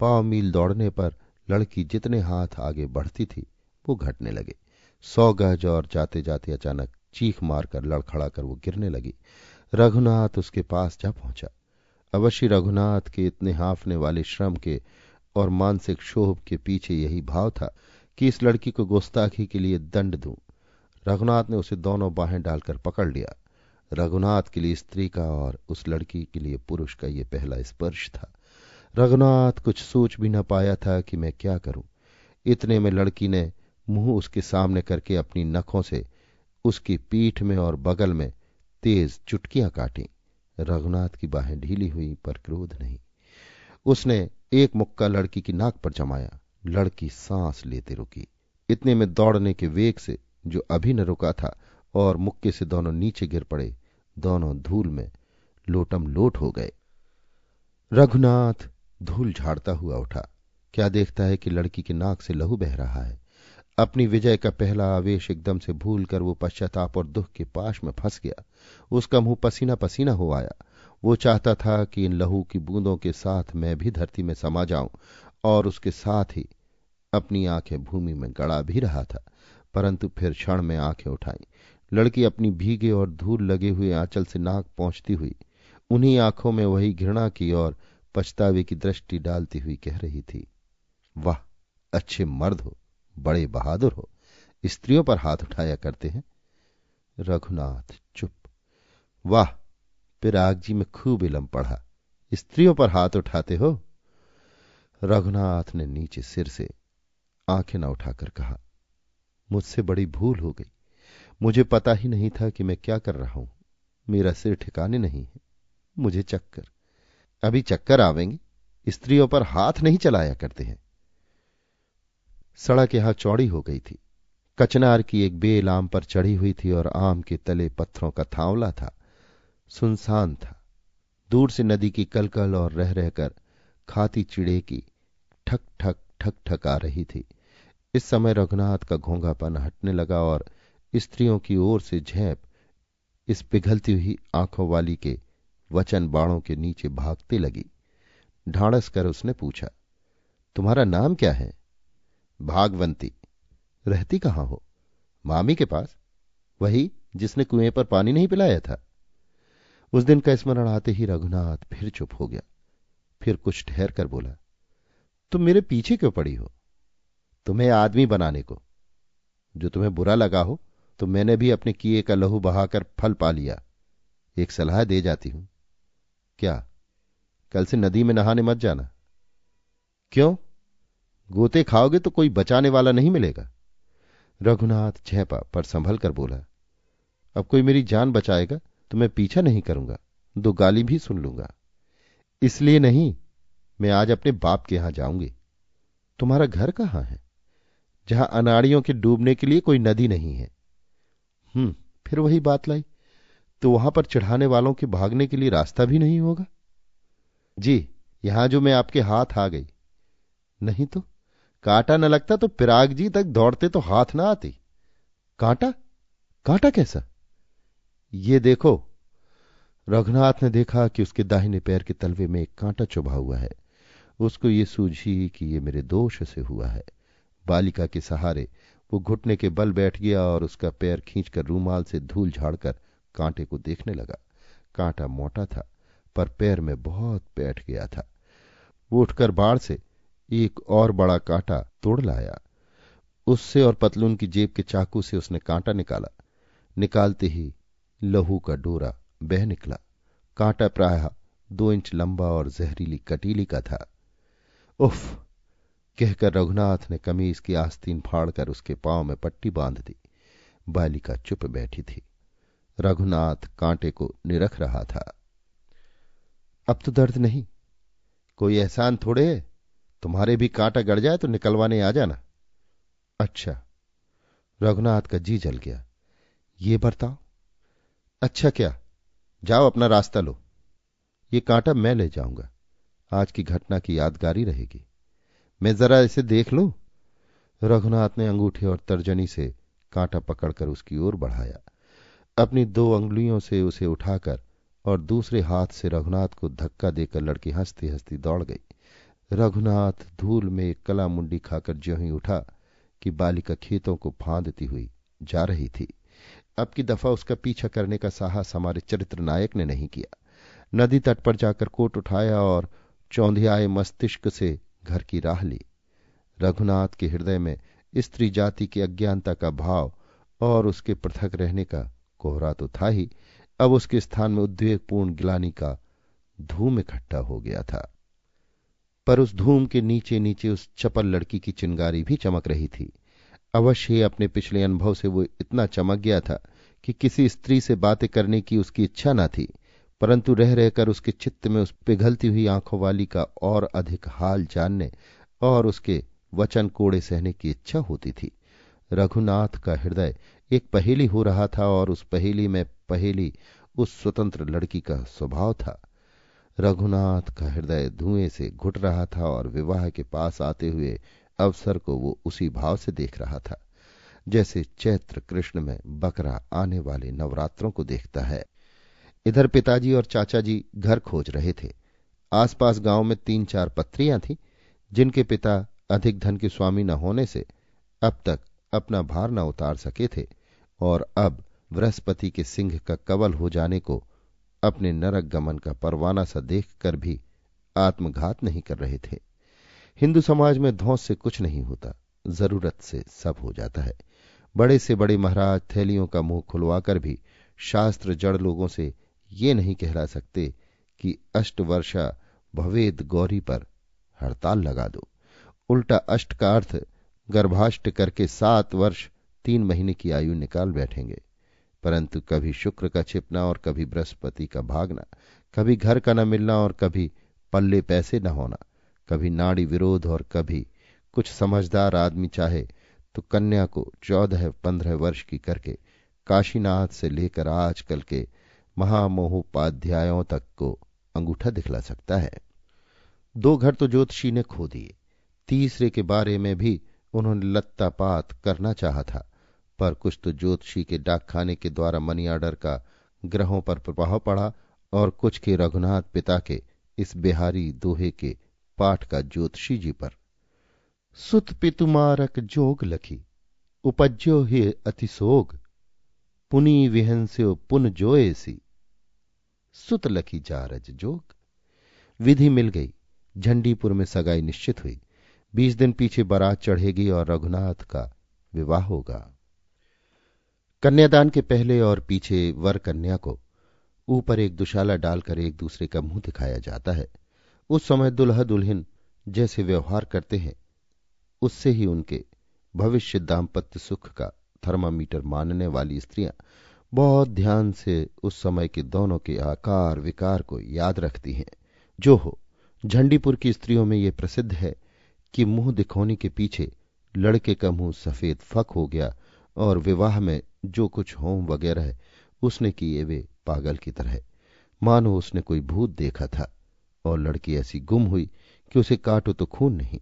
पाव मील दौड़ने पर लड़की जितने हाथ आगे बढ़ती थी, वो घटने लगे। सौ गज और जाते जाते अचानक चीख मारकर लड़खड़ा कर वो गिरने लगी। रघुनाथ उसके पास जा पहुँचा। अवश्य रघुनाथ के इतने हाफने वाले श्रम के और मानसिक शोभ के पीछे यही भाव था। कि इस लड़की को गुस्ताखी के लिए दंड दूँ। रघुनाथ ने उसे दोनों बाहें डालकर पकड़ लिया। रघुनाथ के लिए स्त्री का और उस लड़की के लिए पुरुष का यह पहला स्पर्श था। रघुनाथ कुछ सोच भी न पाया था कि मैं क्या करूँ। इतने में लड़की ने मुँह उसके सामने करके अपनी नखों से उसकी पीठ में और बगल में तेज चुटकियाँ काटी। रघुनाथ की बाहें ढीली हुई पर क्रोध नहीं। उसने एक मुक्का लड़की की नाक पर जमाया। लड़की सांस लेते रुकी। इतने में दौड़ने के वेग से, जो अभी न रुका था, और मुक्के से दोनों नीचे गिर पड़े, दोनों धूल में लोटम लोट हो गए। रघुनाथ धूल झाड़ता हुआ उठा। क्या देखता है कि लड़की के नाक से लहू बह रहा है? अपनी विजय का पहला आवेश एकदम से भूल कर वो पश्चाताप और दुख के पाश में फंस गया। उसका मुँह पसीना पसीना हो आया। वो चाहता था कि इन लहू की बूंदों के साथ मैं भी धरती में समा जाऊँ और उसके साथ ही अपनी आँखें भूमि में गड़ा भी रहा था, परंतु फिर क्षण में आँखें उठाई। लड़की अपनी भीगे और धूल लगे हुए आंचल से नाक पहुँचती हुई, उन्हीं आँखों में वही घृणा की और पछतावे की दृष्टि डालती हुई कह रही थी, वाह, अच्छे मर्द हो, बड़े बहादुर हो, स्त्रियों पर हाथ उठाया करते हैं। रघुनाथ चुप। वाह, पिराग जी में खूब इलम पढ़ा, स्त्रियों पर हाथ उठाते हो? रघुनाथ ने नीचे सिर से आँखें न उठाकर कहा, मुझसे बड़ी भूल हो गई। मुझे पता ही नहीं था कि मैं क्या कर रहा हूँ। मेरा सिर ठिकाने नहीं है। मुझे चक्कर। अभी चक्कर आवेंगे। स्त्रियों पर हाथ नहीं चलाया करते हैं। सड़क यहाँ चौड़ी हो गई थी। कचनार की एक बेल आम पर चढ़ी हुई थी और आम के तले पत्थरों का थावला था। सुनसान था। दूर से नदी की कलकल और रह रहकर खाती चिड़े की ठक ठक ठक ठक आ रही थी। इस समय रघुनाथ का घोंघापन हटने लगा और स्त्रियों की ओर से झेप इस पिघलती हुई आँखों वाली के वचन बाणों के नीचे भागती लगी। ढांढस कर उसने पूछा, तुम्हारा नाम क्या है? भागवंती। रहती कहाँ हो? मामी के पास? वही जिसने कुएँ पर पानी नहीं पिलाया था? उस दिन का स्मरण आते ही रघुनाथ फिर चुप हो गया। फिर कुछ ठहर कर बोला तुम मेरे पीछे क्यों पड़ी हो? तुम्हें आदमी बनाने को। जो तुम्हें बुरा लगा हो तो मैंने भी अपने किए का लहू बहाकर फल पा लिया। एक सलाह दे जाती हूँ। क्या? कल से नदी में नहाने मत जाना। क्यों? गोते खाओगे तो कोई बचाने वाला नहीं मिलेगा। रघुनाथ झेपा पर संभल कर बोला, अब कोई मेरी जान बचाएगा तो मैं पीछा नहीं करूँगा, दो गाली भी सुन लूँगा। इसलिए नहीं मैं आज अपने बाप के यहाँ जाऊँगी। तुम्हारा घर कहाँ है? जहाँ अनाड़ियों के डूबने के लिए कोई नदी नहीं है। हम्म फिर वही बात लाई। तो वहाँ पर चढ़ाने वालों के भागने के लिए रास्ता भी नहीं होगा? जी, यहाँ जो मैं आपके हाथ आ गई। नहीं तो कांटा न लगता तो पिराग जी तक दौड़ते तो हाथ ना आती। कांटा? कांटा कैसा? ये देखो, रघुनाथ ने देखा कि उसके दाहिने पैर के तलवे में एक कांटा चुभा हुआ है। उसको ये सूझी कि ये मेरे दोष से हुआ है। बालिका के सहारे वो घुटने के बल बैठ गया और उसका पैर खींचकर रूमाल से धूल झाड़कर कांटे को देखने लगा। कांटा मोटा था, पर पैर में बहुत बैठ गया था। वो उठकर बाढ़ से एक और बड़ा कांटा तोड़ लाया। उससे और पतलून की जेब के चाकू से उसने कांटा निकाला। निकालते ही लहू का डोरा बह निकला। कांटा प्राय दो इंच लंबा और जहरीली कटीली का था। उफ, कहकर रघुनाथ ने कमीज की आस्तीन फाड़कर उसके पाँव में पट्टी बाँध दी। बालिका चुप बैठी थी। रघुनाथ कांटे को निरख रहा था। अब तो दर्द नहीं। कोई एहसान थोड़े है? तुम्हारे भी कांटा गड़ जाए तो निकलवाने आ जाना। अच्छा। रघुनाथ का जी जल गया। ये बर्ताओ अच्छा क्या? जाओ अपना रास्ता लो। ये कांटा मैं ले जाऊँगा। आज की घटना की यादगारी रहेगी। मैं जरा इसे देख लू? रघुनाथ ने अंगूठे और तर्जनी से कांटा पकड़कर उसकी ओर बढ़ाया। अपनी दो अंगुलियों से उसे उठाकर और दूसरे हाथ से रघुनाथ को धक्का देकर लड़की हंसती हंसती दौड़ गई। रघुनाथ धूल में एक कला मुंडी खाकर ज्यों ही उठा कि बालिका खेतों को फांदती हुई जा रही थी। अब की दफ़ा उसका पीछा करने का साहस हमारे चरित्र नायक ने नहीं किया। नदी तट पर जाकर कोट उठाया और चौंधियाए मस्तिष्क से घर की राह ली। रघुनाथ के हृदय में स्त्री जाति की अज्ञानता का भाव और उसके पृथक रहने का कोहरा तो था ही। अब उसके स्थान में उद्वेगपूर्ण गिलानी का धूम इकट्ठा हो गया था। पर उस धूम के नीचे नीचे उस चपल लड़की की चिंगारी भी चमक रही थी। अवश्य ही अपने पिछले अनुभव से वो इतना चमक गया था कि किसी स्त्री से बातें करने की उसकी इच्छा न थी। परंतु रह रहकर उसके चित्त में उस पिघलती हुई आँखों वाली का और अधिक हाल जानने और उसके वचन कोड़े सहने की इच्छा होती थी। रघुनाथ का हृदय एक पहेली हो रहा था और उस पहेली में पहेली उस स्वतंत्र लड़की का स्वभाव था। रघुनाथ का हृदय धुएँ से घुट रहा था और विवाह के पास आते हुए अवसर को वो उसी भाव से देख रहा था, जैसे चैत्र कृष्ण में बकरा आने वाले नवरात्रों को देखता है। इधर पिताजी और चाचा जी घर खोज रहे थे। आसपास गाँव में तीन चार पत्रियाँ थीं, जिनके पिता अधिक धन के स्वामी न होने से अब तक अपना भार न उतार सके थे और अब बृहस्पति के सिंह का कवल हो जाने को अपने नरक गमन का परवाना सा देखकर भी आत्मघात नहीं कर रहे थे। हिंदू समाज में धौस से कुछ नहीं होता, ज़रूरत से सब हो जाता है। बड़े से बड़े महाराज थैलियों का मुँह खुलवाकर भी शास्त्र जड़ लोगों से ये नहीं कहला सकते कि अष्टवर्षा भवेद गौरी पर हड़ताल लगा दो। उल्टा अष्ट का अर्थ, गर्भाष्ट करके सात वर्ष, तीन महीने की आयु निकाल बैठेंगे। परंतु कभी शुक्र का छिपना और कभी बृहस्पति का भागना, कभी घर का न मिलना और कभी पल्ले पैसे न होना, कभी नाड़ी विरोध और कभी कुछ समझदार आदमी चाहे तो कन्या को चौदह पंद्रह वर्ष की करके काशीनाथ से लेकर आजकल के महामोहोपाध्यायों तक को अंगूठा दिखला सकता है। दो घर तो ज्योतिषी ने खो दिए। तीसरे के बारे में भी उन्होंने लत्तापात करना चाहा था, पर कुछ तो ज्योतिषी के डाकखाने के द्वारा मनी ऑर्डर का ग्रहों पर प्रभाव पड़ा और कुछ के रघुनाथ पिता के इस बिहारी दोहे के पाठ का ज्योतिषी जी पर सुत पितुमारक जोग लखी, उपज्यो ही अतिसोग, पुनी विहंस्यो पुन जोएसी सुत लखी जारज जोग। विधि मिल गई। झंडीपुर में सगाई निश्चित हुई। बीस दिन पीछे बारात चढ़ेगी और रघुनाथ का विवाह होगा। कन्यादान के पहले और पीछे वर कन्या को ऊपर एक दुशाला डालकर एक दूसरे का मुँह दिखाया जाता है। उस समय दुल्हा दुल्हन जैसे व्यवहार करते हैं, उससे ही उनके भविष्य दाम्पत्य सुख का थर्मामीटर मानने वाली स्त्रियाँ बहुत ध्यान से उस समय के दोनों के आकार विकार को याद रखती हैं। जो हो, झंडीपुर की स्त्रियों में ये प्रसिद्ध है कि मुँह दिखौनी के पीछे लड़के का मुँह सफ़ेद फक हो गया और विवाह में जो कुछ होम वगैरह है, उसने किए वे पागल की तरह। मानो उसने कोई भूत देखा था और लड़की ऐसी गुम हुई कि उसे काटो तो खून नहीं।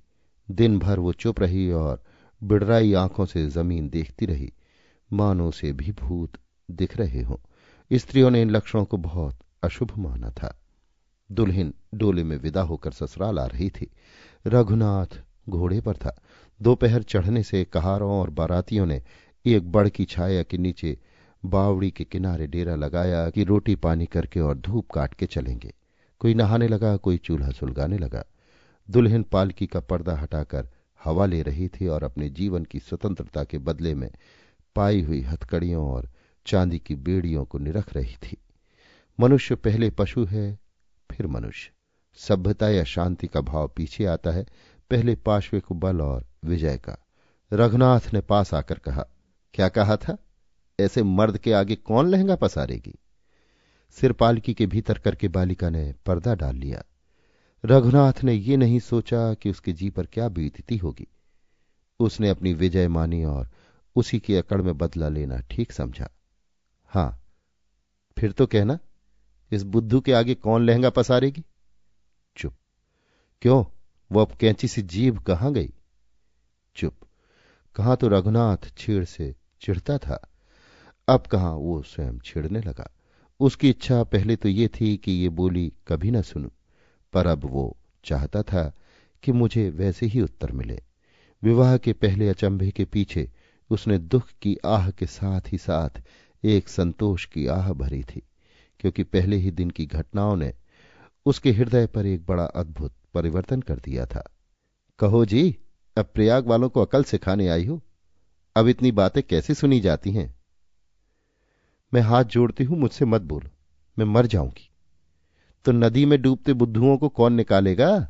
दिन भर वो चुप रही और बिड़राई आँखों से ज़मीन देखती रही। मानो उसे भी भूत दिख रहे हों। स्त्रियों ने इन लक्षणों को बहुत अशुभ माना था। दुल्हन डोले में विदा होकर ससुराल आ रही थी। रघुनाथ घोड़े पर था। दोपहर चढ़ने से कहारों और बारातियों ने एक बड़ की छाया के नीचे बावड़ी के किनारे डेरा लगाया कि रोटी पानी करके और धूप काट के चलेंगे। कोई नहाने लगा, कोई चूल्हा सुलगाने लगा। दुल्हन पालकी का पर्दा हटाकर हवा ले रही थी और अपने जीवन की स्वतंत्रता के बदले में पाई हुई हथकड़ियों और चांदी की बेड़ियों को निरख रही थी। मनुष्य पहले पशु है, फिर मनुष्य। सभ्यता या शांति का भाव पीछे आता है। पहले पार्श्विक बल और विजय का। रघुनाथ ने पास आकर कहा, क्या कहा था? ऐसे मर्द के आगे कौन लहंगा पसारेगी? सिर पालकी के भीतर करके बालिका ने पर्दा डाल लिया। रघुनाथ ने ये नहीं सोचा कि उसके जी पर क्या बीतती होगी। उसने अपनी विजय मानी और उसी की अकड़ में बदला लेना ठीक समझा। हाँ, फिर तो कहना, इस बुद्धू के आगे कौन लहंगा पसारेगी? चुप। क्यों? वो अब कैंची सी जीभ कहाँ गई? चुप। कहा तो रघुनाथ छेड़ से चिढ़ता था? अब कहा वो स्वयं छिड़ने लगा? उसकी इच्छा पहले तो ये थी कि ये बोली कभी ना सुनू, पर अब वो चाहता था कि मुझे वैसे ही उत्तर मिले। विवाह के पहले अचंभे के पीछे उसने दुख की आह के साथ ही साथ एक संतोष की आह भरी थी, क्योंकि पहले ही दिन की घटनाओं ने उसके हृदय पर एक बड़ा अद्भुत परिवर्तन कर दिया था। कहो जी, अब प्रयाग वालों को अकल सिखाने आई हो? अब इतनी बातें कैसे सुनी जाती हैं? मैं हाथ जोड़ती हूँ, मुझसे मत बोलो, मैं मर जाऊँगी। तो नदी में डूबते बुद्धुओं को कौन निकालेगा?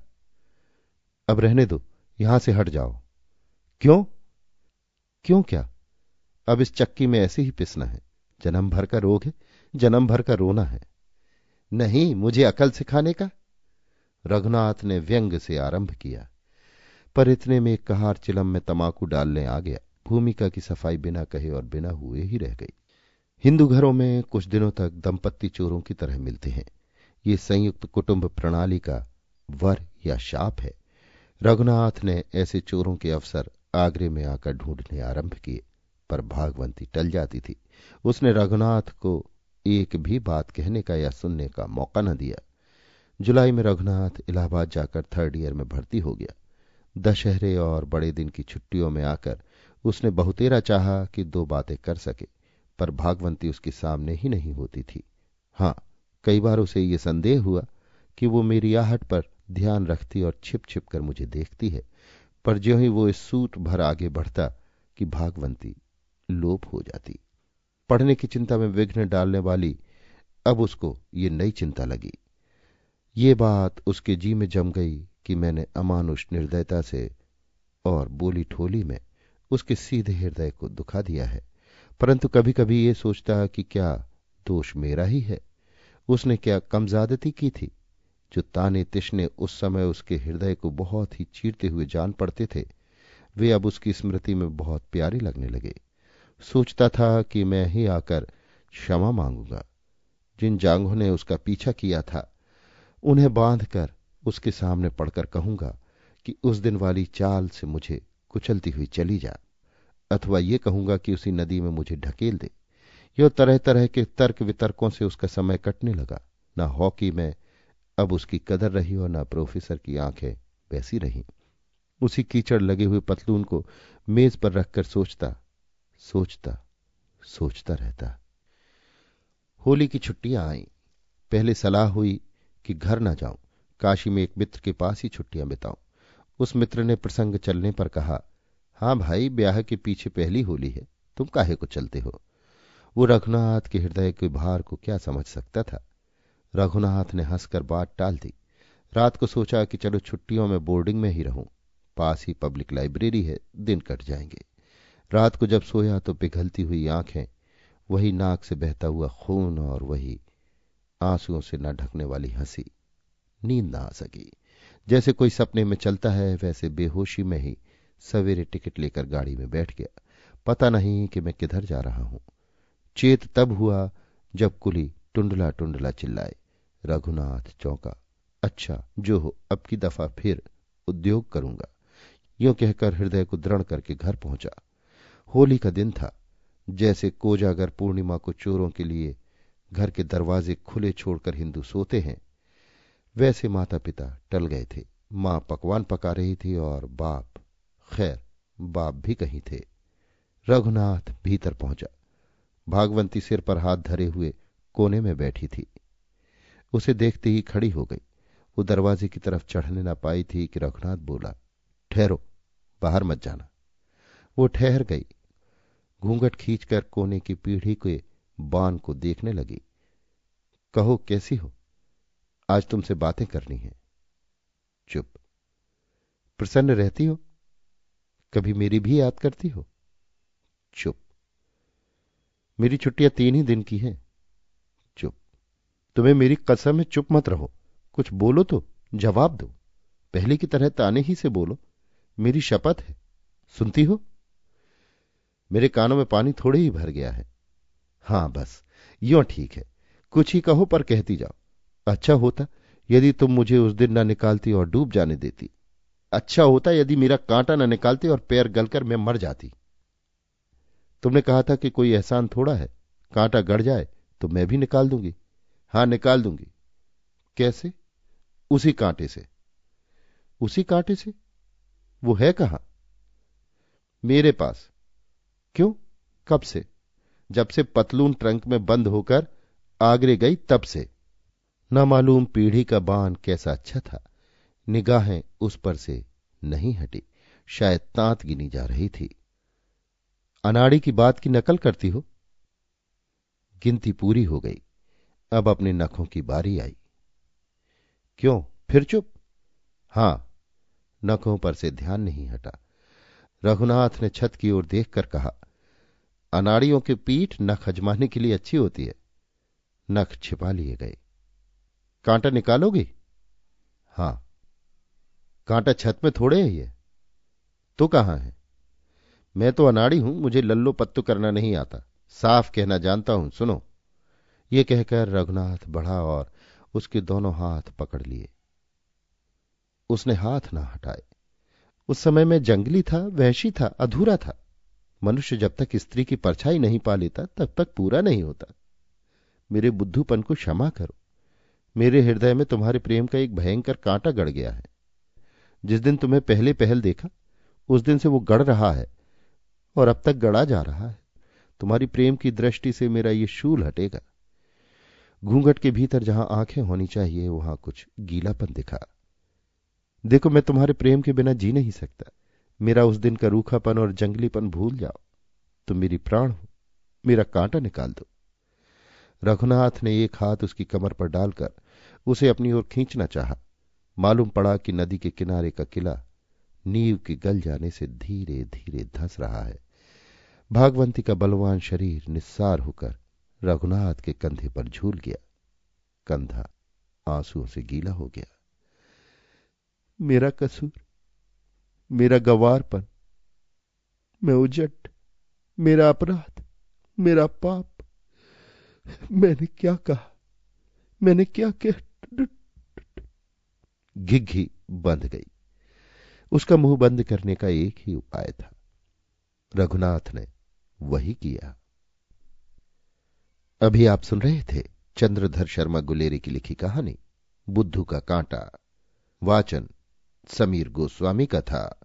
अब रहने दो, यहाँ से हट जाओ। क्यों? क्यों क्या? अब इस चक्की में ऐसे ही पिसना है। जन्म भर का रोग है, जन्म भर का रोना है। नहीं, मुझे अकल सिखाने का? रघुनाथ ने व्यंग से आरंभ किया। पर इतने में एक कहार चिलम में तमाकू डालने आ गया। भूमिका की सफ़ाई बिना कहे और बिना हुए ही रह गई। हिंदू घरों में कुछ दिनों तक दंपत्ति चोरों की तरह मिलते हैं। ये संयुक्त कुटुंब प्रणाली का वर या शाप है। रघुनाथ ने ऐसे चोरों के अवसर आगरे में आकर ढूँढने आरंभ किए, पर भागवंती टल जाती थी। उसने रघुनाथ को एक भी बात कहने का या सुनने का मौका न दिया। जुलाई में रघुनाथ इलाहाबाद जाकर थर्ड ईयर में भर्ती हो गया। दशहरे और बड़े दिन की छुट्टियों में आकर उसने बहुतेरा चाहा कि दो बातें कर सके, पर भागवंती उसके सामने ही नहीं होती थी। हाँ कई बार उसे ये संदेह हुआ कि वो मेरी आहट पर ध्यान रखती और छिप छिप कर मुझे देखती है, पर ज्यों ही वो इस सूट भर आगे बढ़ता कि भागवंती लोप हो जाती। पढ़ने की चिंता में विघ्न डालने वाली अब उसको ये नई चिंता लगी। ये बात उसके जी में जम गई कि मैंने अमानुष निर्दयता से और बोली ठोली में उसके सीधे हृदय को दुखा दिया है। परंतु कभी कभी ये सोचता कि क्या दोष मेरा ही है? उसने क्या कमजादती की थी? जो ताने तिश्ने उस समय उसके हृदय को बहुत ही चीरते हुए जान पड़ते थे, वे अब उसकी स्मृति में बहुत प्यारे लगने लगे। सोचता था कि मैं ही आकर क्षमा मांगूँगा। जिन जांघों ने उसका पीछा किया था, उन्हें बांधकर उसके सामने पड़कर कहूँगा कि उस दिन वाली चाल से मुझे कुचलती हुई चली जा, अथवा ये कहूँगा कि उसी नदी में मुझे ढकेल दे। यो तरह तरह के तर्क वितर्कों से उसका समय कटने लगा। न हॉकी में अब उसकी कदर रही और न प्रोफेसर की आँखें वैसी रही। उसी कीचड़ लगे हुए पतलून को मेज पर रखकर सोचता सोचता सोचता रहता। होली की छुट्टियाँ आई। पहले सलाह हुई कि घर न जाऊँ, काशी में एक मित्र के पास ही छुट्टियाँ बिताऊं। उस मित्र ने प्रसंग चलने पर कहा, हाँ भाई, ब्याह के पीछे पहली होली है, तुम काहे को चलते हो? वो रघुनाथ के हृदय के भार को क्या समझ सकता था? रघुनाथ ने हंसकर बात टाल दी। रात को सोचा कि चलो छुट्टियों में बोर्डिंग में ही रहूँ, पास ही पब्लिक लाइब्रेरी है, दिन कट जाएँगे। रात को जब सोया तो पिघलती हुई आँखें, वही नाक से बहता हुआ खून और वही आंसुओं से न ढकने वाली हँसी। नींद ना आ सकी। जैसे कोई सपने में चलता है, वैसे बेहोशी में ही सवेरे टिकट लेकर गाड़ी में बैठ गया। पता नहीं कि मैं किधर जा रहा हूँ। चेत तब हुआ जब कुली टुंडला टुंडला चिल्लाए, रघुनाथ चौंका अच्छा जो हो, अब की दफ़ा फिर उद्योग करूँगा। यो कहकर हृदय को दृढ़ करके घर पहुँचा। होली का दिन था, जैसे कोजागर पूर्णिमा को चोरों के लिए घर के दरवाजे खुले छोड़कर हिंदू सोते हैं, वैसे माता पिता टल गए थे। माँ पकवान पका रही थी और बाप, खैर, बाप भी कहीं थे। रघुनाथ भीतर पहुँचा। भागवंती सिर पर हाथ धरे हुए कोने में बैठी थी। उसे देखते ही खड़ी हो गई। वो दरवाजे की तरफ़ चढ़ने ना पाई थी कि रघुनाथ बोला, ठहरो, बाहर मत जाना। वो ठहर गई। घूंघट खींचकर कोने की पीढ़ी के बान को देखने लगी। कहो, कैसी हो? आज तुमसे बातें करनी है। चुप। प्रसन्न रहती हो? कभी मेरी भी याद करती हो? चुप। मेरी छुट्टियाँ तीन ही दिन की हैं। चुप। तुम्हें मेरी कसम है चुप मत रहो। कुछ बोलो तो जवाब दो। पहले की तरह ताने ही से बोलो। मेरी शपथ है। सुनती हो? मेरे कानों में पानी थोड़े ही भर गया है। हाँ, बस, यो ठीक है। कुछ ही कहो पर कहती जाओ अच्छा होता, यदि तुम मुझे उस दिन न निकालती और डूब जाने देती। अच्छा होता यदि मेरा कांटा न निकालती और पैर गलकर मैं मर जाती। तुमने कहा था कि कोई एहसान थोड़ा है, कांटा गड़ जाए तो मैं भी निकाल दूँगी। हाँ, निकाल दूँगी। कैसे? उसी कांटे से। उसी कांटे से? वो है कहा? मेरे पास। क्यों? कब से? जब से पतलून ट्रंक में बंद होकर आगरे गई तब से। न मालूम पीढ़ी का बान कैसा अच्छा था। निगाहें उस पर से नहीं हटी। शायद तांत गिनी जा रही थी। अनाड़ी की बात की नकल करती हो? गिनती पूरी हो गई। अब अपने नखों की बारी आई। क्यों? फिर चुप? हाँ, नखों पर से ध्यान नहीं हटा। रघुनाथ ने छत की ओर देखकर कहा, अनाड़ियों के पीठ नख अजमाने के लिए अच्छी होती है। नख छिपा लिए गए। कांटा निकालोगी? हाँ। कांटा छत में थोड़े ही ये। तो कहाँ है? मैं तो अनाड़ी हूँ, मुझे लल्लो पत्तू करना नहीं आता। साफ़ कहना जानता हूँ, सुनो। ये कहकर रघुनाथ बढ़ा और उसके दोनों हाथ पकड़ लिए। उसने हाथ ना हटाए। उस समय में जंगली था वहशी था, अधूरा था। मनुष्य जब तक स्त्री की परछाई नहीं पा लेता, तब तक पूरा नहीं होता। मेरे बुद्धूपन को क्षमा करो। मेरे हृदय में तुम्हारे प्रेम का एक भयंकर कांटा गड़ गया है। जिस दिन तुम्हें पहले पहल देखा, उस दिन से वो गड़ रहा है, और अब तक गड़ा जा रहा है। तुम्हारी प्रेम की दृष्टि से मेरा ये शूल हटेगा। घूंघट के भीतर जहाँ आँखें होनी चाहिए, वहाँ कुछ गीलापन दिखा। देखो, मैं तुम्हारे प्रेम के बिना जी नहीं सकता। मेरा उस दिन का रूखापन और जंगलीपन भूल जाओ। तुम मेरी प्राण हो। मेरा कांटा निकाल दो। रघुनाथ ने एक हाथ उसकी कमर पर डालकर उसे अपनी ओर खींचना चाहा। मालूम पड़ा कि नदी के किनारे का किला नींव के गल जाने से धीरे धीरे धस रहा है। भागवंती का बलवान शरीर निस्सार होकर रघुनाथ के कंधे पर झूल गया। कंधा आंसुओं से गीला हो गया। मेरा कसूर, मेरा गवारपन, मैं उजट, मेरा अपराध, मेरा पाप। मैंने क्या कहा? मैंने क्या कहा घिघी बंध गई। उसका मुँह बंद करने का एक ही उपाय था। रघुनाथ ने वही किया। अभी आप सुन रहे थे चंद्रधर शर्मा गुलेरी की लिखी कहानी, बुद्धू का कांटा, वाचन समीर गोस्वामी का था।